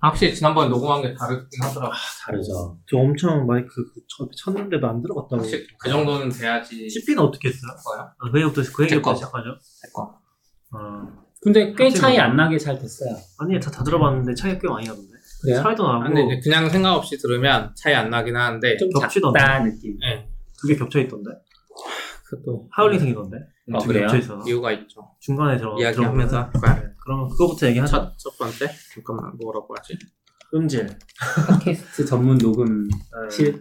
확실히 지난번에 녹음한 게 다르긴 하더라고. 다르죠. 저 엄청 마이크 그 쳐- 쳤는데도 안 들어갔다고. 확실히 그 정도는 돼야지. CP는 어떻게 했어요? 거야. 아, 그 얘기부터 그제 얘기부터 거. 시작하죠. 제 거. 아, 근데 꽤 차이 뭐- 안 나게 잘 됐어요. 아니 다, 다 들어봤는데 차이가 꽤 많이 나던데. 그래요? 차이도 나고 근데 이제 그냥 생각 없이 들으면 차이 안 나긴 하는데. 좀 겹치던데. 작다 느낌. 예. 두개 겹쳐 있던데. 그것도 하울링 생기던데. 아, 두 개 그래요? 겹쳐 있어. 이유가 있죠. 중간에 들어 이야기하면서. 할 거야. 네, 그러면 그거부터 얘기하자. 첫, 첫 번째. 잠깐만, 뭐라고 하지? 음질. 팟캐스트 전문 녹음실.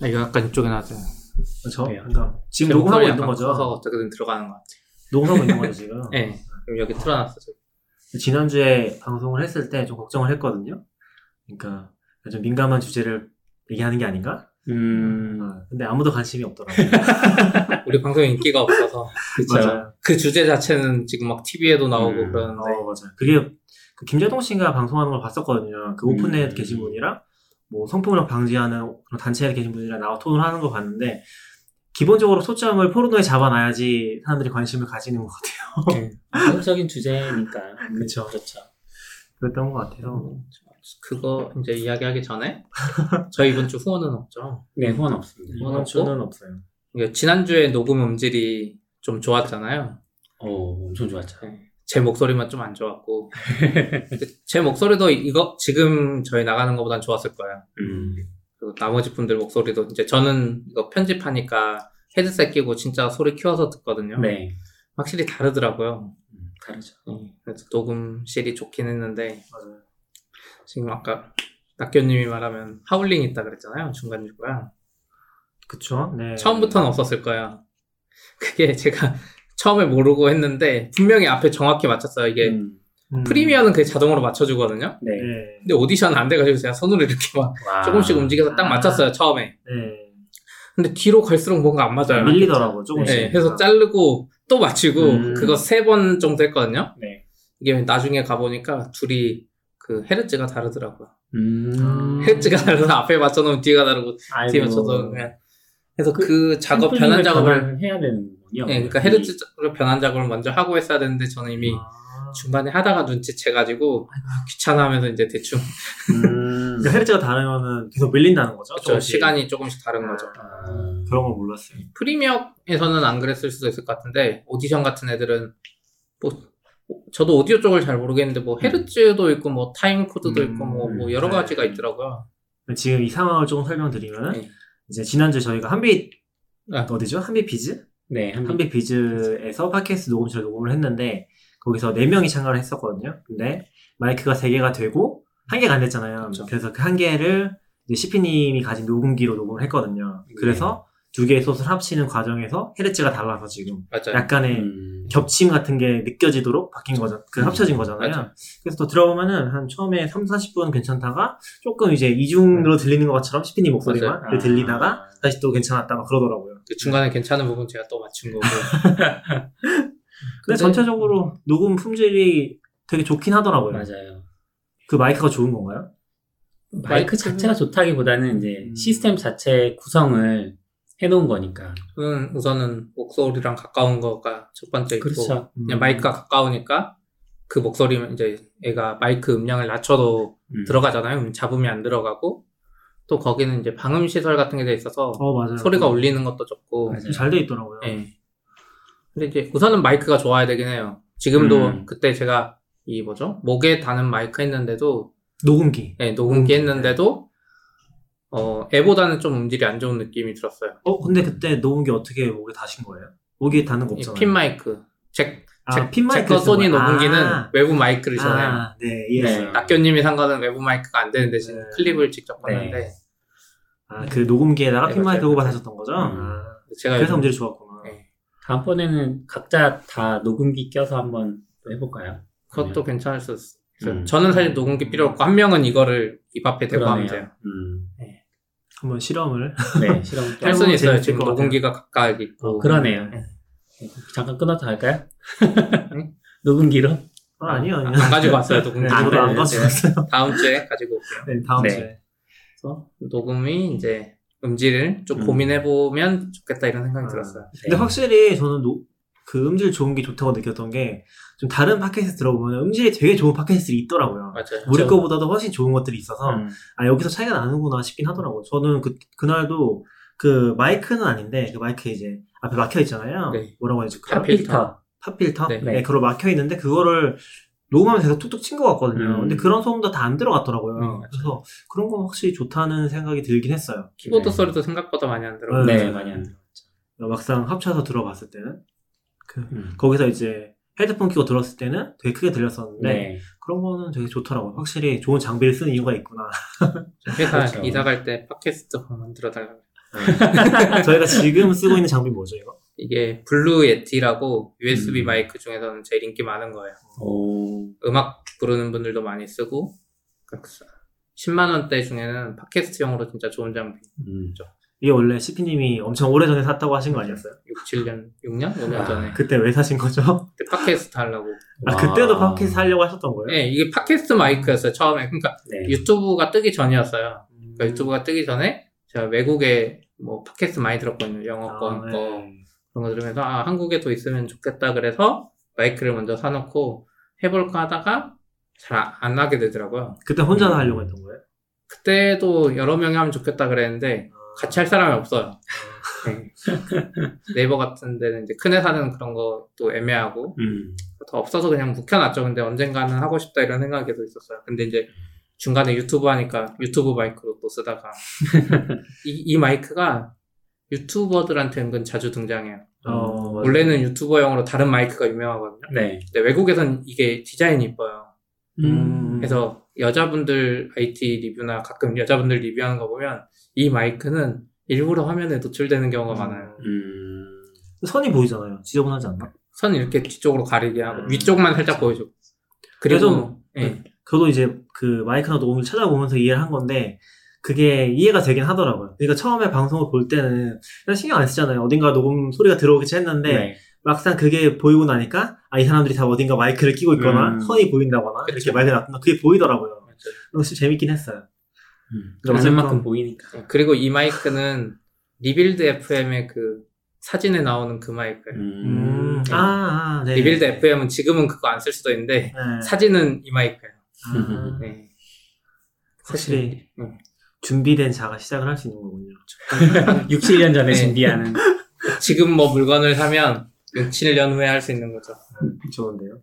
아, 이거 약간 이쪽에 놔둬요. 그렇죠. 네. 그러니까 지금 제 녹음하고 있는 거죠. 커서 어떻게든 들어가는 것 같아. 녹음하고 있는 거죠 지금. 예. 그럼 여기 틀어놨어, 지금. 지난주에 방송을 했을 때 좀 걱정을 했거든요. 그러니까 좀 민감한 주제를 얘기하는 게 아닌가? 음, 어, 근데 아무도 관심이 없더라고요. 우리 방송에 인기가 없어서. 그쵸. 그 주제 자체는 지금 막 TV에도 나오고 음. 그러는데. 어, 맞아요. 그게 그 김재동 씨가 방송하는 걸 봤었거든요. 그 오픈넷 음. 계신 분이랑 뭐 성폭력 방지하는 그런 단체에 계신 분이랑 나와 토론을 하는 거 봤는데 기본적으로 초점을 포르노에 잡아놔야지 사람들이 관심을 가지는 것 같아요. 예. 자극적인 주제니까. 그쵸. 그렇죠. 그랬던 것 같아요. 그거 이제 이야기하기 전에 저희 이번 주 후원은 없죠. 네, 후원 없습니다. 이번 이번 주는 없어요. 이게 지난주에 녹음 음질이 좀 좋았잖아요. 오, 엄청 좋았죠. 제 목소리만 좀 안 좋았고 근데 제 목소리도 이거 지금 저희 나가는 것보단 좋았을 거예요. 음, 그리고 나머지 분들 목소리도 이제 저는 이거 편집하니까 헤드셋 끼고 진짜 소리 키워서 듣거든요. 네. 확실히 다르더라고요. 음, 다르죠. 예, 그래서 녹음실이 좋긴 했는데 맞아요. 지금 아까 낙교님이 말하면 하울링 있다 그랬잖아요. 중간중간. 그쵸? 네. 처음부터는 없었을 거야. 그게 제가 처음에 모르고 했는데 분명히 앞에 정확히 맞췄어요. 이게 음, 음. 프리미어는 그게 자동으로 맞춰주거든요. 네. 네. 근데 오디션은 안 돼가지고 제가 손으로 이렇게 막 와. 조금씩 움직여서 딱 맞췄어요 처음에. 네. 근데 뒤로 갈수록 뭔가 안 맞아요. 밀리더라고 조금씩. 네, 해서 자르고 또 맞추고 음. 그거 세 번 정도 했거든요. 네. 이게 나중에 가보니까 둘이 그 헤르츠가 다르더라고요. 음. 헤르츠가 달라서 앞에 맞춰놓으면 뒤가 다르고 아이고. 뒤에 맞춰서 그냥 해서 그, 그 작업 변환 작업을 해야 되는군요. 네, 그러니까 헤르츠로 변환 작업을 먼저 하고 했어야 되는데 저는 이미 아. 중간에 하다가 눈치채가지고 귀찮아하면서 이제 대충 음. 그러니까 헤르츠가 다르면은 계속 밀린다는 거죠. 저 조금씩. 시간이 조금씩 다른 거죠. 아, 그런 걸 몰랐어요. 프리미어에서는 안 그랬을 수도 있을 것 같은데 오디션 같은 애들은 뭐 저도 오디오 쪽을 잘 모르겠는데 뭐 헤르츠도 있고 뭐 time code도 있고 뭐, 뭐 여러 네. 가지가 있더라고요. 지금 이 상황을 조금 설명드리면은 네. 이제 지난주 저희가 한빛 아. 어디죠? 한빛 비즈? 네, 한 한빛 비즈에서 팟캐스트 녹음실 녹음을 했는데 거기서 4명이 참가를 했었거든요. 근데 마이크가 3개가 되고 한 개가 안 됐잖아요. 그렇죠. 그래서 그 한 개를 이제 CP님이 가진 녹음기로 녹음을 했거든요. 그래서 두 개의 솥을 합치는 과정에서 헤르츠가 달라서 지금 맞아요. 약간의 음. 겹침 같은 게 느껴지도록 바뀐 거죠. 그 음, 합쳐진 거잖아요. 맞아. 그래서 또 들어보면은 한 처음에 3, 40분 괜찮다가 조금 이제 이중으로 들리는 것처럼 CP님 목소리만 맞아요. 들리다가 아. 다시 또 괜찮았다 막 그러더라고요. 그 중간에 괜찮은 부분 제가 또 맞춘 거고. 근데 전체적으로 녹음 품질이 되게 좋긴 하더라고요. 맞아요. 그 마이크가 좋은 건가요? 마이크 자체가 좋다기보다는 이제 음. 시스템 자체 구성을 해놓은 거니까. 저는 우선은 목소리랑 가까운 거가 첫 번째 있고 그렇죠. 그냥 마이크가 가까우니까 그 목소리면 이제 얘가 마이크 음량을 낮춰도 음. 들어가잖아요. 음, 잡음이 안 들어가고 또 거기는 이제 방음 시설 같은 게 돼 있어서 어 맞아요. 소리가 울리는 것도 적고. 맞아요. 잘돼 있더라고요. 예. 근데 이제 우선은 마이크가 좋아야 되긴 해요. 지금도 음. 그때 제가 이 뭐죠 목에 다는 마이크 했는데도 녹음기. 예, 녹음기 했는데도 어 애보다는 좀 음질이 안 좋은 느낌이 들었어요. 어 근데 그때 녹음기 어떻게 목에 다신 거예요? 목에 다는 거이 없잖아요. 핀 마이크. 제, 아, 제, 핀 마이크 제거 소니. 녹음기는 아. 외부 마이크를 잖아요. 아, 네, 이해했어요. 네. 낙교님이 산 거는 외부 마이크가 안 되는 대신 네. 클립을 직접 네. 봤는데 아, 그 녹음기에다가 네, 핀 마이크 하셨던 거죠? 음. 아, 제가 그래서 음질이 좋았구나. 네. 다음번에는 각자 다 녹음기 껴서 한번 또 해볼까요? 그것도 괜찮을 수 있어요. 음. 저는 사실 녹음기 필요 없고 한 명은 이거를 입 앞에 대고 하면 그러네요. 돼요. 음. 한번 실험을. 네, 실험 또할 수는 해보면 있어요. 지금. 녹음기가 가까이 있고. 어, 그러네요. 네. 잠깐 끊어도 할까요? 응? 녹음기로? 아, 아니요, 아니요. 안 가지고 왔어요, 녹음기. 아, 네, 안 네, 가져왔어요. 다음 주에 가지고 올게요. 네, 다음 네. 주에. 그래서 녹음이 이제 음질을 좀 음. 고민해보면 좋겠다 이런 생각이 아. 들었어요. 근데 네. 확실히 저는 노- 그 음질 좋은 게 좋다고 느꼈던 게 좀 다른 팟캐스트 들어보면 음질이 되게 좋은 팟캐스트들이 있더라고요. 맞아요. 우리 그렇죠. 거보다도 훨씬 좋은 것들이 있어서 음. 아 여기서 차이가 나는구나 싶긴 하더라고요. 저는 그 그날도 그 마이크는 아닌데 그 마이크 이제 앞에 막혀 있잖아요. 네. 뭐라고 해야지? 그 pop filter. pop filter? 네. 네. 그걸 막혀 있는데 그거를 녹음하면서 계속 툭툭 친 것 같거든요. 음. 근데 그런 소음도 다 안 들어갔더라고요. 음, 맞아요. 그래서 그런 건 확실히 좋다는 생각이 들긴 했어요. 키보드 네. 소리도 생각보다 많이 안 들어요. 네. 네, 많이 안 들어. 막상 합쳐서 들어봤을 때는 그 음. 거기서 이제 헤드폰 끼고 들었을 때는 되게 크게 들렸었는데 네. 그런 거는 되게 좋더라고요. 확실히 좋은 장비를 쓰는 이유가 있구나. 회사 그렇죠. 이사 갈 때 팟캐스트 만들어 달라고. 저희가 지금 쓰고 있는 장비 뭐죠, 이거? 이게 블루 예티라고 USB 음. 마이크 중에서는 제일 인기 많은 거예요. 오. 음악 부르는 분들도 많이 쓰고 10만 원대 중에는 팟캐스트용으로 진짜 좋은 장비. 음. 이게 원래 CP님이 엄청 오래전에 샀다고 하신 거 아니었어요? 6, 7년, 6년, 5년 아, 전에 그때 왜 사신 거죠? 그때 팟캐스트 하려고. 아, 와. 그때도 팟캐스트 하려고 하셨던 거예요? 네, 이게 팟캐스트 마이크였어요 처음에. 그러니까 네. 유튜브가 뜨기 전이었어요. 음. 그러니까 유튜브가 뜨기 전에 제가 외국에 뭐 팟캐스트 많이 들었거든요. 영어권 아, 거 네. 그런 거 들으면서 아 한국에도 있으면 좋겠다 그래서 마이크를 먼저 사놓고 해볼까 하다가 잘 안 하게 되더라고요. 그때 혼자 하려고 했던 거예요? 그때도 여러 명이 하면 좋겠다 그랬는데 같이 할 사람이 없어요. 네. 네이버 같은 데는 이제 큰 회사는 그런 것도 애매하고 음. 더 없어서 그냥 묵혀놨죠. 근데 언젠가는 하고 싶다 이런 생각이 계속 있었어요. 근데 이제 중간에 유튜브 하니까 유튜브 마이크로 또 쓰다가 이, 이 마이크가 유튜버들한테 은근 자주 등장해요. 어. 원래는 유튜버용으로 다른 마이크가 유명하거든요. 네. 근데 외국에선 이게 디자인이 이뻐요. 음. 그래서 여자분들 IT 리뷰나 가끔 여자분들 리뷰하는 거 보면 이 마이크는 일부러 화면에 노출되는 경우가 많아요. 음. 선이 보이잖아요. 지저분하지 않나? 선 이렇게 뒤쪽으로 가리게 하고 음. 위쪽만 살짝 보여주고 그리고 좀- 예. 저도 이제 그 마이크나 녹음을 찾아보면서 이해를 한 건데 그게 이해가 되긴 하더라고요. 그러니까 처음에 방송을 볼 때는 그냥 신경 안 쓰잖아요. 어딘가 녹음 소리가 들어오겠지 했는데 네. 막상 그게 보이고 나니까 아 이 사람들이 다 어딘가 마이크를 끼고 있거나 음. 선이 보인다거나 그쵸. 이렇게 마이크 놔둔다 그게 보이더라고요. 그래서 재밌긴 했어요. 음. 아는 어쨌건- 만큼 보이니까. 예. 그리고 이 마이크는 리빌드 FM의 그 사진에 나오는 그 마이크예요. 음. 아, 아, 네. Rebuild FM은 지금은 그거 안 쓸 수도 있는데 네. 사진은 이 마이크예요. 아, 네. 확실히 응. 준비된 자가 시작을 할 수 있는 거군요. 6, 7년 전에 네. 준비하는. 지금 뭐 물건을 사면 6, 7년 후에 할 수 있는 거죠. 좋은데요.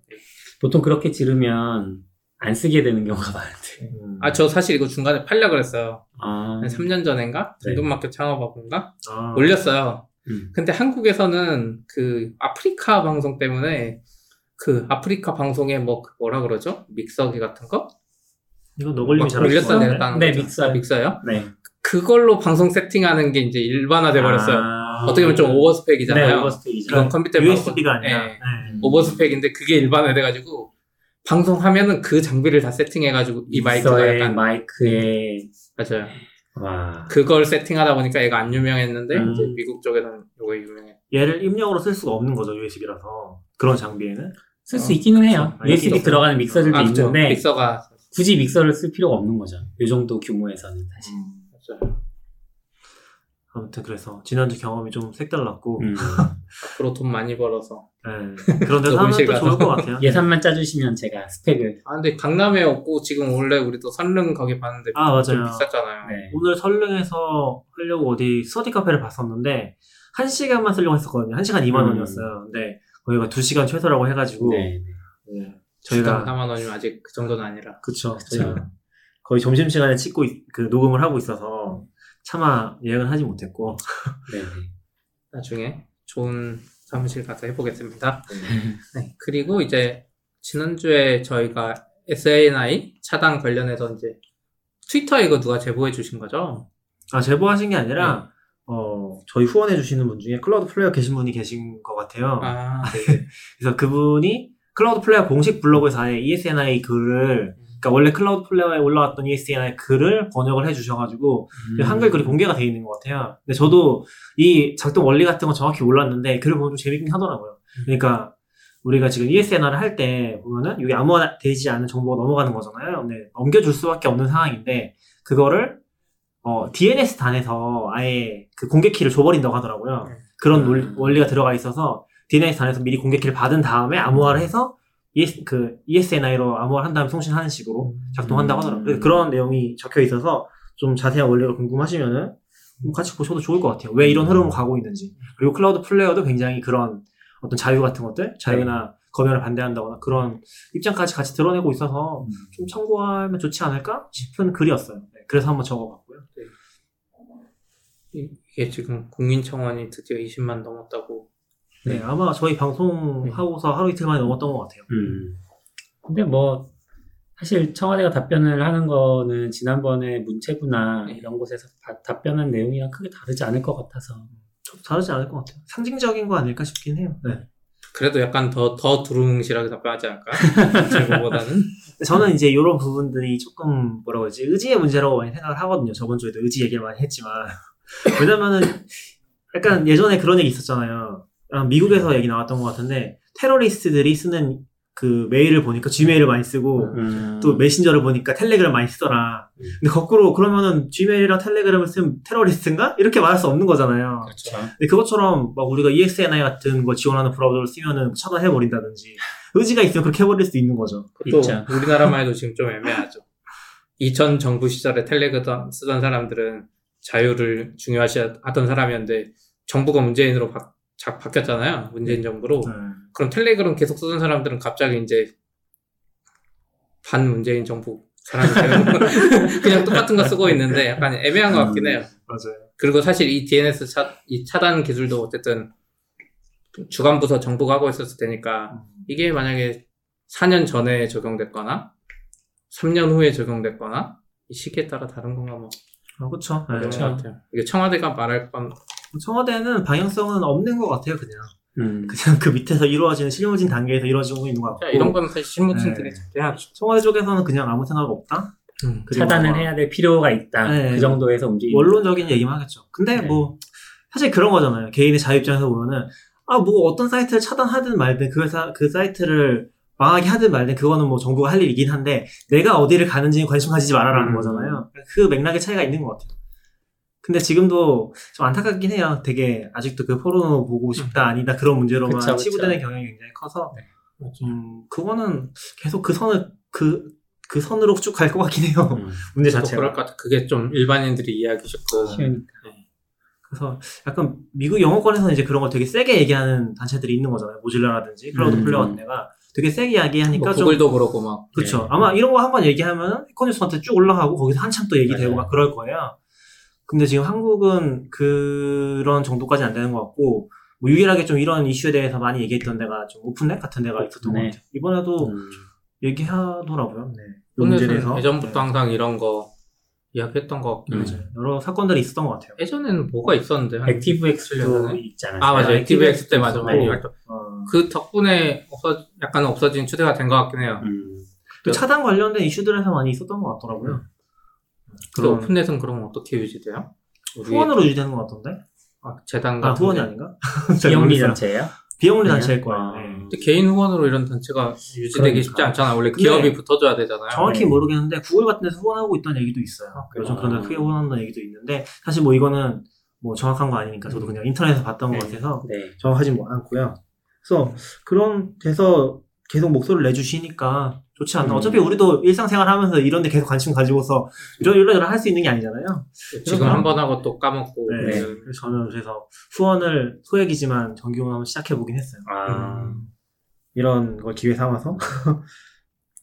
보통 그렇게 지르면 안 쓰게 되는 경우가 많은데. 음. 아, 저 사실 이거 중간에 팔려 그랬어요. 아. 한 3년 전인가? 네. 당근마켓 창업하고인가? 아. 올렸어요. 음. 근데 한국에서는 그 아프리카 방송 때문에 그 아프리카 방송에 뭐그 뭐라 그러죠? 믹서기 같은 거? 이거 너걸림이 막 잘할 수 올렸다 있는데. 내렸다 하는 네. 믹서요. 아, 믹서요? 네. 그걸로 방송 세팅하는 게 이제 일반화돼 버렸어요. 아. 어떻게 보면 좀 오버스펙이잖아요. 네, 오버스테이죠. 그런 컴퓨터 USB가 방송- 아니라. 네. 네. 오버스펙인데 그게 일반화돼 가지고 방송하면은 그 장비를 다 세팅해가지고 이 마이크가 믹서에, 약간 마이크에 맞아요. 와. 그걸 세팅하다 보니까 얘가 안 유명했는데 음. 이제 미국 쪽에서는 이거 유명해. 얘를 입력으로 쓸 수가 없는 거죠, USB라서. 그런 장비에는. 쓸 수 있기는 해요. 그렇죠. USB 알겠어. 들어가는 믹서들도 아. 있는데 믹서가 굳이 믹서를 쓸 필요가 없는 거죠. 이 정도 규모에서는 사실. 맞아요. 아무튼 그래서 지난주 경험이 좀 색달랐고 음. 앞으로 돈 많이 벌어서. 네. 그런 데서 하면 또 가서. 좋을 것 같아요. 예산만 짜주시면 제가 스펙을. 아 근데 강남에 없고 지금 원래 우리도 선릉 거기 봤는데 아, 좀 맞아요. 비쌌잖아요. 네. 오늘 설릉에서 하려고 어디 스터디 카페를 봤었는데 한 시간만 쓰려고 했었거든요. 한 시간 2만 음. 원이었어요. 근데 거기가 두 시간 최소라고 해가지고 네. 네. 저희가 저희가 4만 원이면 아직 그 정도는 아니라. 그쵸. 그쵸. 저희가 거의 점심 시간에 찍고 있- 그 녹음을 하고 있어서 차마 예약은 하지 못했고 네. 네. 나중에 좋은 사무실 가서 해보겠습니다. 네. 그리고 이제 지난주에 저희가 SNI 차단 관련해서 이제 트위터에 이거 누가 제보해 주신 거죠? 아 제보하신 게 네. 아니라 어 저희 후원해 주시는 분 중에 Cloudflare 계신 분이 계신 것 같아요. 아, 네. 그래서 그분이 Cloudflare 공식 블로그에서 아예 ESNI 글을 그러니까 원래 Cloudflare에 올라왔던 ESNI 글을 번역을 해주셔가지고 음. 한글 글이 공개가 돼 있는 것 같아요. 근데 저도 이 작동 원리 같은 건 정확히 몰랐는데 글을 보면 좀 재밌긴 하더라고요. 그러니까 우리가 지금 ESNI를 할 때 보면은 여기 암호화 되지 않은 정보가 넘어가는 거잖아요. 근데 넘겨줄 수밖에 없는 상황인데 그거를 어, DNS 단에서 아예 그 공개 키를 줘버린다고 하더라고요. 네. 그런 음. 논- 원리가 들어가 있어서 DNS 단에서 미리 공개 키를 받은 다음에 암호화를 해서 ES, 그 ESNI로 암호화를 한 다음에 송신하는 식으로 작동한다고 하더라고요. 그래서 그런 내용이 적혀 있어서 좀 자세한 원리가 궁금하시면은 뭐 같이 보셔도 좋을 것 같아요. 왜 이런 흐름을 가고 있는지. 그리고 클라우드 플레이어도 굉장히 그런 어떤 자유 같은 것들, 자유나 검열을 반대한다거나 그런 입장까지 같이 드러내고 있어서 좀 참고하면 좋지 않을까 싶은 글이었어요. 네, 그래서 한번 적어봤고요. 이게 지금 국민청원이 드디어 20만 넘었다고. 네, 아마 저희 방송하고서 하루 이틀 만에 넘었던 것 같아요. 음. 근데 뭐 사실 청와대가 답변을 하는 거는 지난번에 문체부나 네. 이런 곳에서 다- 답변한 내용이랑 크게 다르지 않을 것 같아서 좀 다르지 않을 것 같아요. 상징적인 거 아닐까 싶긴 해요. 네. 그래도 약간 더, 더 두루뭉실하게 답변하지 않을까? 제보보다는. 저는 이제 이런 부분들이 조금 뭐라고 그러지 의지의 문제라고 많이 생각을 하거든요. 저번 주에도 의지 얘기를 많이 했지만 왜냐면은 약간 예전에 그런 얘기 있었잖아요. 아, 미국에서 얘기 나왔던 것 같은데 테러리스트들이 쓰는 그 메일을 보니까 G메일을 많이 쓰고 음. 또 메신저를 보니까 텔레그램 많이 쓰더라. 음. 근데 거꾸로 그러면은 G메일이랑 텔레그램을 쓰면 테러리스트인가? 이렇게 말할 수 없는 거잖아요. 그렇죠. 근데 그것처럼 막 우리가 EXNI 같은 거 지원하는 브라우저를 쓰면은 차단해 버린다든지 의지가 있으면 그렇게 해버릴 수도 있는 거죠. 또. 우리나라만 해도 지금 좀 애매하죠. 이전 정부 시절에 텔레그램 쓰던 사람들은 자유를 중요하시 하던 사람이었는데 정부가 문재인으로 바, 자- 바뀌었잖아요. 문재인 정부로. 네. 그럼 텔레그램 계속 쓰던 사람들은 갑자기 이제 반 문재인 정부 사람이 거 그냥 똑같은 거 쓰고 있는데 약간 애매한 것 같긴 해요. 맞아요. 그리고 사실 이 DNS 차, 이 차단 기술도 어쨌든 주간 부서 정부가 하고 있었을 테니까 이게 만약에 4년 전에 적용됐거나 3년 후에 적용됐거나 이 시기에 따라 다른 건가 뭐 아, 그쵸. 네. 그런 것 같아요. 이게 청와대가 말할 건 청와대는 방향성은 없는 것 같아요, 그냥. 음. 그냥 그 밑에서 이루어지는 실무진 단계에서 이루어지고 있는 것 같고. 자, 이런 건 사실 실무진들이 네. 청와대 쪽에서는 그냥 아무 생각 없다? 그리고 차단을 뭐 해야 될 필요가 있다. 네. 그 정도에서 움직이는. 원론적인 얘기만 하겠죠. 근데 네. 뭐, 사실 그런 거잖아요. 개인의 자유 입장에서 보면은, 아, 뭐 어떤 사이트를 차단하든 말든 그, 사, 그 사이트를 망하게 하든 말든 그거는 뭐 정부가 할 일이긴 한데, 내가 어디를 가는지 관심 가지지 말아라는 음. 거잖아요. 그 맥락의 차이가 있는 것 같아요. 근데 지금도 좀 안타깝긴 해요. 되게 아직도 그 포르노 보고 싶다 아니다 그런 문제로만 그쵸, 그쵸. 치부되는 경향이 굉장히 커서 네. 좀 그거는 계속 그 선을 그그 선으로 쭉 갈 것 같긴 해요. 음. 문제 또 자체가. 그럴 것 같아. 그게 좀 일반인들이 이해하기 쉽고 쉬우니까. 그래서 약간 미국 영어권에서는 이제 그런 걸 되게 세게 얘기하는 단체들이 있는 거잖아요. Mozilla라든지 Cloud 음. flare 같은 데가 되게 세게 이야기하니까 뭐좀 구글도 그러고 막 그렇죠. 네. 아마 이런 거 한 번 얘기하면 Hacker News한테 쭉 올라가고 거기서 한참 또 얘기되고 맞아요. 막 그럴 거예요. 근데 지금 한국은 그런 정도까지 안 되는 것 같고 뭐 유일하게 좀 이런 이슈에 대해서 많이 얘기했던 데가 좀 오픈넷 같은 데가 있었던 네. 것 같아요. 이번에도 음. 얘기하더라고요. 네. 이 문제에 오늘은 대해서 예전부터 네. 항상 이런 거 이야기했던 것 같긴 해요. 맞아요. 여러 사건들이 있었던 것 같아요. 예전에는 뭐가 있었는데 한 ActiveX도 7년에? 있지 않았어요? 아 맞아 네, 액티브 엑스 때 맞아. 많이 활동. 어, 그 덕분에 없어 약간 없어진 추세가 된 것 같긴 해요. 음. 또 차단 관련된 이슈들에서 많이 있었던 것 같더라고요. 그 그런 오픈넷은 그럼 어떻게 유지돼요? 우리 후원으로 유지되는 것 같던데? 아, 재단 아, 같은 후원이 데. 아닌가? 잘 비영리 모르겠어요. 단체예요? 비영리 그냥? 단체일 거예요. 아. 네. 근데 개인 후원으로 이런 단체가 유지되기 그러니까. 쉽지 않잖아. 원래 기업이 붙어줘야 되잖아요. 정확히 네. 모르겠는데 구글 같은 데서 후원하고 있다는 얘기도 있어요. 그래요? 요즘 그런 데 크게 후원한다는 얘기도 있는데 사실 뭐 이거는 뭐 정확한 거 아니니까 저도 그냥 인터넷에서 봤던 네. 것 같아서 네. 정확하지 뭐 않고요. 그래서 그런 데서 계속 목소리를 내주시니까 좋지 않나. 음. 어차피 우리도 일상생활 하면서 이런 데 계속 관심 가지고서 이러이러 할 수 있는 게 아니잖아요. 지금 그래서- 한번 하고 또 까먹고. 네. 그래서 저는 그래서 후원을 소액이지만 정기후원 한번 시작해 보긴 했어요. 아. 이런 걸 기회 삼아서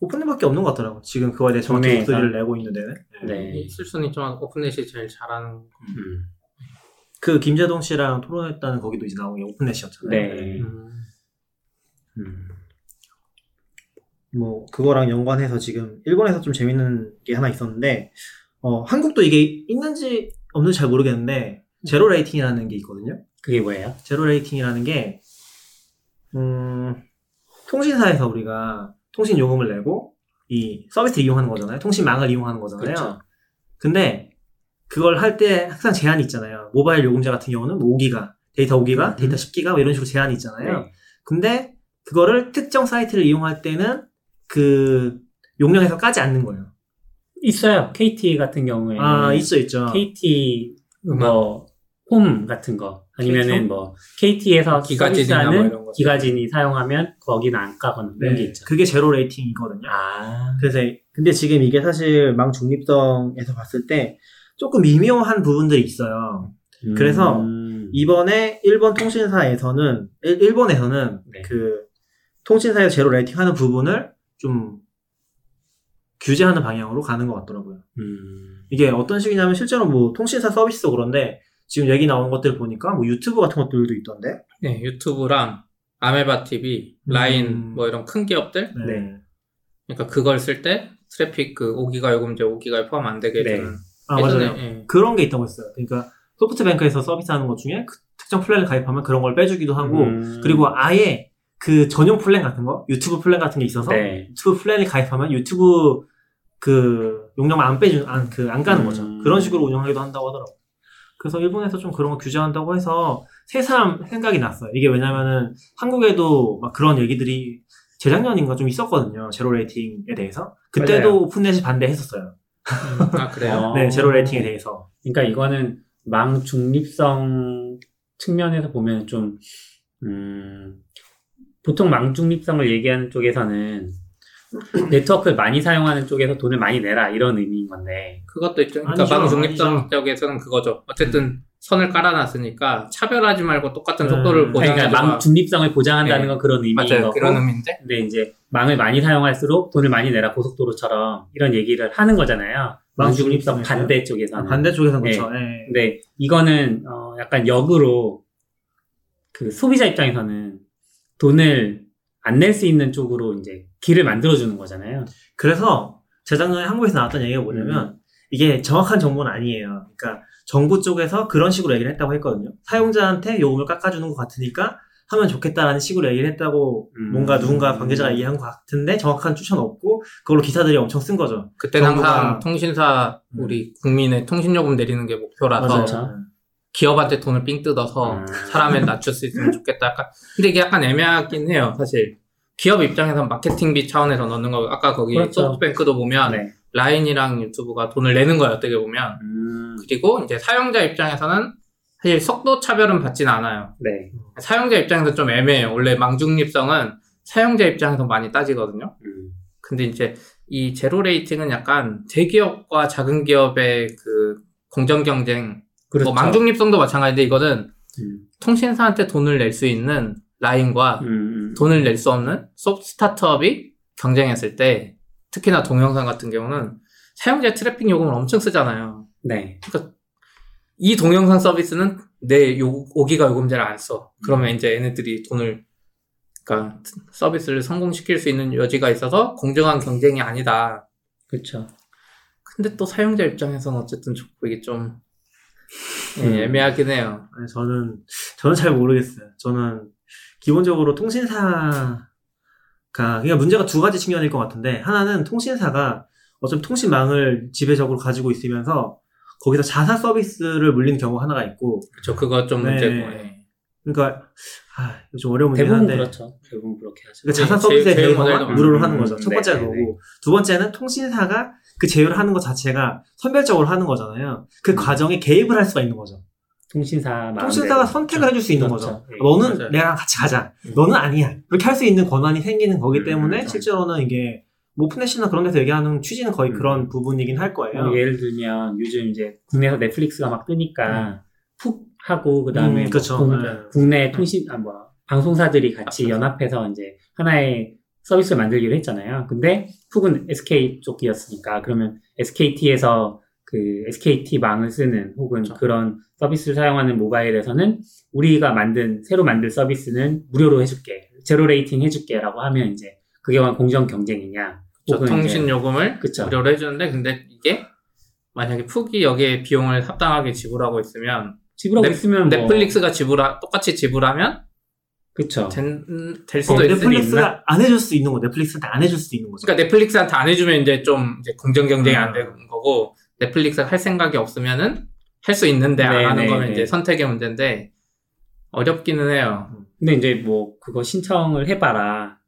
오픈넷밖에 없는 것 같더라고. 지금 그거에 대해 정확히? 목소리를 내고 있는 데는. 네. 있을 수는 있지만 오픈넷이 제일 잘하는. 음. 그 김재동 씨랑 토론했다는 거기도 이제 나온 게 오픈넷이었잖아요. 네. 음. 음. 뭐 그거랑 연관해서 지금 일본에서 좀 재밌는 게 하나 있었는데 어 한국도 이게 있는지 없는지 잘 모르겠는데 zero rating이라는 게 있거든요. 그게 뭐예요? zero rating이라는 게 음, 통신사에서 우리가 통신 요금을 내고 이 서비스를 이용하는 거잖아요. 통신망을 이용하는 거잖아요. 그렇죠. 근데 그걸 할 때 항상 제한이 있잖아요. 모바일 요금제 같은 경우는 뭐 5기가, 데이터 5기가, 음. 데이터 10기가 뭐 이런 식으로 제한이 있잖아요. 네. 근데 그거를 특정 사이트를 이용할 때는 그 용량에서 까지 않는 거예요. 있어요. KT 같은 경우에는 아, 있어, 있죠. KT 뭐홈 같은 거 아니면은 뭐 KT에서 기가진이나 뭐. 기가진이 사용하면 거기는 안 까거나 이런 게 네, 있죠. 그게 제로 레이팅이거든요. 아, 그래서 근데 지금 이게 사실 망 중립성에서 봤을 때 조금 미묘한 부분들이 있어요. 그래서 음. 이번에 일본 통신사에서는 일- 일본에서는 네. 그 통신사에서 zero rating하는 부분을 좀 규제하는 방향으로 가는 것 같더라고요. 음. 이게 어떤 식이냐면 실제로 뭐 통신사 서비스도 그런데 지금 얘기 나온 것들 보니까 뭐 유튜브 같은 것들도 있던데. 네, 유튜브랑 아메바 TV, 라인 음. 뭐 이런 큰 기업들 네. 그러니까 그걸 쓸 때 트래픽 그 5기가 요금제 5기가에 포함 안 되게 네. 해주는 아 예전에, 맞아요. 예. 그런 게 있다고 했어요. 그러니까 소프트뱅크에서 서비스하는 것 중에 그 특정 플랜을 가입하면 그런 걸 빼주기도 하고 음. 그리고 아예 그 전용 플랜 같은 거 유튜브 플랜 같은 게 있어서 네. 유튜브 플랜을 가입하면 유튜브 그 용량만 안 빼주 안그 안 가는 거죠. 음. 그런 식으로 운영하기도 한다고 하더라고. 요 그래서 일본에서 좀 그런 거 규제한다고 해서 새삼 생각이 났어요. 이게 왜냐면은 한국에도 막 그런 얘기들이 재작년인가 좀 있었거든요. zero rating에 대해서. 그때도 맞아요. 오픈넷이 반대했었어요. 아 그래요. 어. 네, zero rating에 대해서. 그러니까 이거는 망 중립성 측면에서 보면 좀 음, 보통 망 중립성을 얘기하는 쪽에서는 네트워크를 많이 사용하는 쪽에서 돈을 많이 내라 이런 의미인 건데 그것도 있죠. 그러니까 아니죠, 방중립성 아니죠. 쪽에서는 그거죠. 어쨌든 선을 깔아놨으니까 차별하지 말고 똑같은 음. 속도를 아니, 그러니까. 망 중립성을 보장한다는 네. 건 그런 의미인 맞아요. 거고 그런 의미인데. 근데 이제 망을 많이 사용할수록 돈을 많이 내라 고속도로처럼 이런 얘기를 하는 거잖아요. 망망 중립성? 반대 쪽에서는. 반대 쪽에서는 네. 그렇죠. 네. 근데 이거는 어, 약간 역으로 그 소비자 입장에서는 돈을 안 낼 수 있는 쪽으로 이제 길을 만들어주는 거잖아요. 그래서 재작년에 한국에서 나왔던 얘기가 뭐냐면 이게 정확한 정보는 아니에요. 그러니까 정부 쪽에서 그런 식으로 얘기를 했다고 했거든요. 사용자한테 요금을 깎아주는 것 같으니까 하면 좋겠다라는 식으로 얘기를 했다고 음. 뭔가 누군가 관계자가 얘기한 것 같은데 정확한 추천은 없고 그걸로 기사들이 엄청 쓴 거죠. 그때는 정부가- 항상 통신사 음. 우리 국민의 통신요금 내리는 게 목표라서 맞아요. 기업한테 돈을 삥 뜯어서 음. 사람을 낮출 수 있으면 좋겠다. 약간 근데 이게 약간 애매하긴 해요. 사실 기업 입장에서 마케팅비 차원에서 넣는 거 아까 거기 그렇죠. 소프트뱅크도 보면 네. 라인이랑 유튜브가 돈을 내는 거예요. 어떻게 보면 음, 그리고 이제 사용자 입장에서는 사실 속도 차별은 받지는 않아요. 네. 사용자 입장에서 좀 애매해요. 원래 망중립성은 사용자 입장에서 많이 따지거든요. 음, 근데 이제 이 제로 레이팅은 약간 대기업과 작은 기업의 그 공정 경쟁, 그렇죠. 뭐 망중립성도 마찬가지인데 이거는 음, 통신사한테 돈을 낼 수 있는 라인과 음, 음. 돈을 낼 수 없는 소프트 스타트업이 경쟁했을 때 특히나 동영상 같은 경우는 사용자 트래픽 요금을 엄청 쓰잖아요. 네. 이 동영상 서비스는 내 요, 5기가 요금제를 안 써. 그러면 이제 얘네들이 돈을, 그러니까 서비스를 성공시킬 수 있는 여지가 있어서 공정한 경쟁이 아니다. 그렇죠. 근데 또 사용자 입장에서는 어쨌든 좋고 이게 좀 예, 음. 애매하긴 해요. 아니, 저는 저는 잘 모르겠어요. 저는 기본적으로 통신사가 그러니까 문제가 두 가지 측면일 것 같은데 하나는 통신사가 어차피 통신망을 지배적으로 가지고 있으면서 거기서 자사 서비스를 물리는 경우가 하나가 있고 그렇죠. 그거 좀 네. 문제고. 예. 그러니까 아, 좀 어려운 문제긴 대부분 한데 그렇죠. 대부분 그렇게 하죠. 그러니까 자사 네, 서비스에 모델도 무료로. 하는 거죠. 음, 첫 번째가 네, 네, 그거고 두 번째는 통신사가 그 제휴를 하는 것 자체가 선별적으로 하는 거잖아요. 그 음. 과정에 개입을 할 수가 있는 거죠. 통신사. 통신사가 선택을 해줄 수 있는 그렇죠. 거죠. 네. 너는 맞아요. 내랑 같이 가자. 음. 너는 아니야. 이렇게 할 수 있는 권한이 생기는 거기 음, 때문에 맞아요. 실제로는 이게 뭐 오픈넷이나 그런 데서 얘기하는 취지는 거의 음. 그런 부분이긴 할 거예요. 뭐 예를 들면 요즘 이제 국내에서 넷플릭스가 막 뜨니까 푹 하고 그다음에 음, 그쵸. 국- 네. 국내 통신 아 뭐 방송사들이 같이 연합해서 이제 하나의 서비스를 만들기로 했잖아요. 근데 푹은 SK 쪽이었으니까 그러면 SKT에서 그 SKT 망을 쓰는 혹은 그쵸. 그런 서비스를 사용하는 모바일에서는 우리가 만든 새로 만든 서비스는 무료로 해줄게 zero rating 해줄게라고 하면 이제 그게 공정 경쟁이냐? 저 통신 요금을 그쵸. 무료로 해주는데 근데 이게 만약에 푹이 여기에 비용을 합당하게 지불하고 있으면 지불하고 넷- 있으면 뭐 넷플릭스가 지불하 똑같이 지불하면 그쵸. 된, 될 어, 수도 있, 있나? 넷플릭스가 안 해줄 수 있는 거, 넷플릭스한테 안 해줄 수 있는 거죠. 그러니까 넷플릭스한테 안 해주면 이제 좀 이제 공정 경쟁이 안 음. 되는 거고 넷플릭스가 할 생각이 없으면은 할 수 있는데 안 네, 하는 네, 거는 네. 이제 선택의 문제인데 어렵기는 해요. 근데 이제 뭐 그거 신청을 해봐라.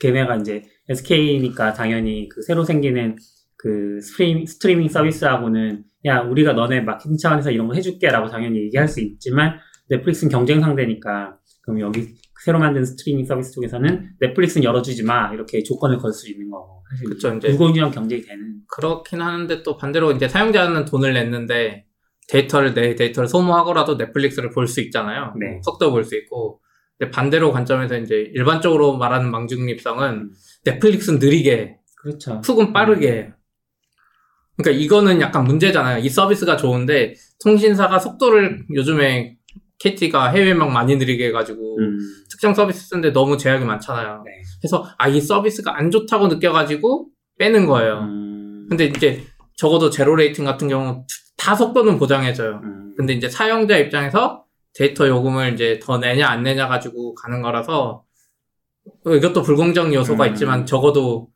걔네가 이제 SK니까 당연히 그 새로 생기는 그 스트리밍, 스트리밍 서비스하고는 야 우리가 너네 마케팅 차원에서 이런 거 해줄게라고 당연히 얘기할 수 있지만 넷플릭스는 경쟁 상대니까 그럼 여기 새로 만든 스트리밍 서비스 쪽에서는 넷플릭스는 열어주지 마 이렇게 조건을 걸 수 있는 거고 사실 그쵸, 이제 무공유랑 경쟁이 되는 그렇긴 하는데 또 반대로 이제 사용자는 돈을 냈는데 데이터를 내 데이터를 소모하고라도 넷플릭스를 볼 수 있잖아요. 네. 속도 볼 수 있고. 근데 반대로 관점에서 이제 일반적으로 말하는 망중립성은 넷플릭스는 느리게, 그렇죠. 훅은 빠르게. 그러니까 이거는 약간 문제잖아요. 이 서비스가 좋은데 통신사가 속도를 요즘에 KT가 해외망 많이 느리게 해가지고 음, 특정 서비스 쓰는데 너무 제약이 많잖아요. 네. 그래서 아 이 서비스가 안 좋다고 느껴가지고 빼는 거예요. 음, 근데 이제 적어도 zero rating 같은 경우 다 속도는 보장해줘요. 음, 근데 이제 사용자 입장에서 데이터 요금을 이제 더 내냐 안 내냐 가지고 가는 거라서 이것도 불공정 요소가 음. 있지만 적어도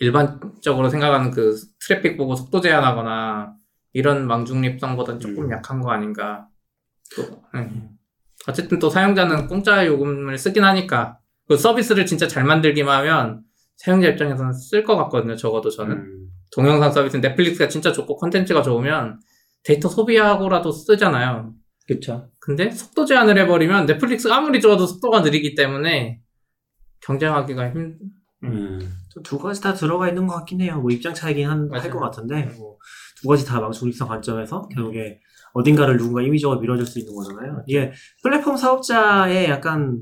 일반적으로 생각하는 그 트래픽 보고 속도 제한하거나 이런 망중립성보다는 조금 음. 약한 거 아닌가. 또, 네. 어쨌든 또 사용자는 공짜 요금을 쓰긴 하니까 그 서비스를 진짜 잘 만들기만 하면 사용자 입장에서는 쓸 것 같거든요. 적어도 저는. 음, 동영상 서비스 넷플릭스가 진짜 좋고 콘텐츠가 좋으면 데이터 소비하고라도 쓰잖아요. 그렇죠. 근데 속도 제한을 해버리면 넷플릭스가 아무리 좋아도 속도가 느리기 때문에 경쟁하기가 힘. 음, 저두 가지 다 들어가 있는 것 같긴 해요. 뭐 입장 차이긴 한, 할. 것 같은데, 뭐, 두 가지 다 망중립성 관점에서 결국에 어딘가를 누군가 임의적으로 밀어줄 수 있는 거잖아요. 이게 플랫폼 사업자의 약간,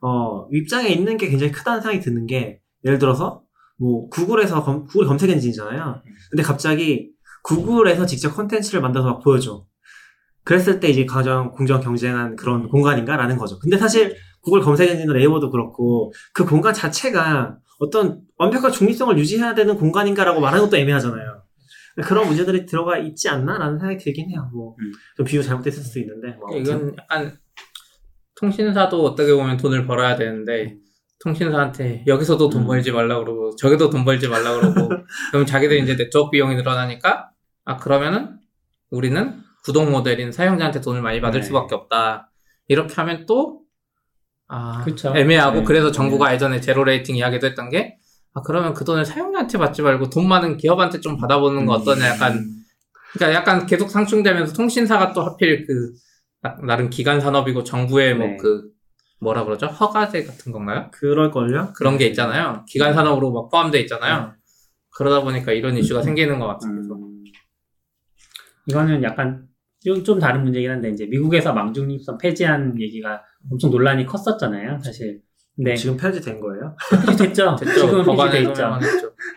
어, 입장에 있는 게 굉장히 크다는 생각이 드는 게, 예를 들어서, 뭐, 구글에서, 검, 구글 검색 엔진이잖아요. 근데 갑자기 구글에서 직접 콘텐츠를 만들어서 막 보여줘. 그랬을 때 이제 가장 공정 경쟁한 그런 공간인가라는 거죠. 근데 사실 구글 검색 엔진도 네이버도 그렇고 그 공간 자체가 어떤 완벽한 중립성을 유지해야 되는 공간인가라고 말하는 것도 애매하잖아요. 그런 문제들이 들어가 있지 않나라는 생각이 들긴 해요. 뭐, 음. 좀 비유 잘못됐을 수도 있는데. 뭐 아무튼. 이건 약간 통신사도 어떻게 보면 돈을 벌어야 되는데 통신사한테 여기서도 돈 음. 벌지 말라 그러고 저기도 돈 벌지 말라 그러고 그럼 자기들 이제 네트워크 비용이 늘어나니까 아 그러면은 우리는 구독 모델인 사용자한테 돈을 많이 받을 네. 수밖에 없다. 이렇게 하면 또 아, 그쵸. 애매하고 네. 그래서 정부가 예전에 zero rating 이야기도 했던 게 아, 그러면 그 돈을 사용자한테 받지 말고 돈 많은 기업한테 좀 받아보는 거 어떠냐 약간 그러니까 약간 계속 상충되면서 통신사가 또 하필 그 나- 나름 기간 산업이고 정부의 네. 뭐그 뭐라 그러죠 허가제 같은 건가요? 그럴걸요? 그런 게 있잖아요. 기간 산업으로 막 포함돼 네. 있잖아요. 그러다 보니까 이런 이슈가 생기는 것 같습니다. 음, 이거는 약간 좀, 좀 다른 문제긴 한데 이제 미국에서 망중립성 폐지한 얘기가 엄청 논란이 컸었잖아요, 사실. 근데 지금 폐지된 거예요? 폐지됐죠. 됐죠. 지금 법안에 있죠.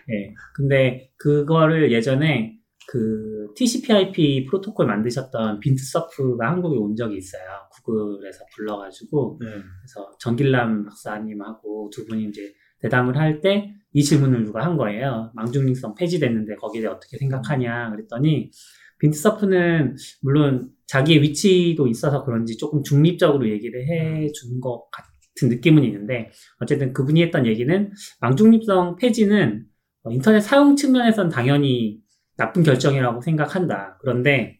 예. 근데 그거를 예전에 그 TCP/IP 프로토콜 만드셨던 빈트 서프가 한국에 온 적이 있어요. 구글에서 불러가지고 네. 그래서 정길남 박사님하고 두 분이 이제 대담을 할 때 이 질문을 누가 한 거예요. 망중립성 폐지됐는데 거기에 대해 어떻게 생각하냐 그랬더니 빈트 서프는 물론 자기의 위치도 있어서 그런지 조금 중립적으로 얘기를 해 준 것 같은 느낌은 있는데 어쨌든 그분이 했던 얘기는 망중립성 폐지는 어, 인터넷 사용 측면에선 당연히 나쁜 결정이라고 생각한다. 그런데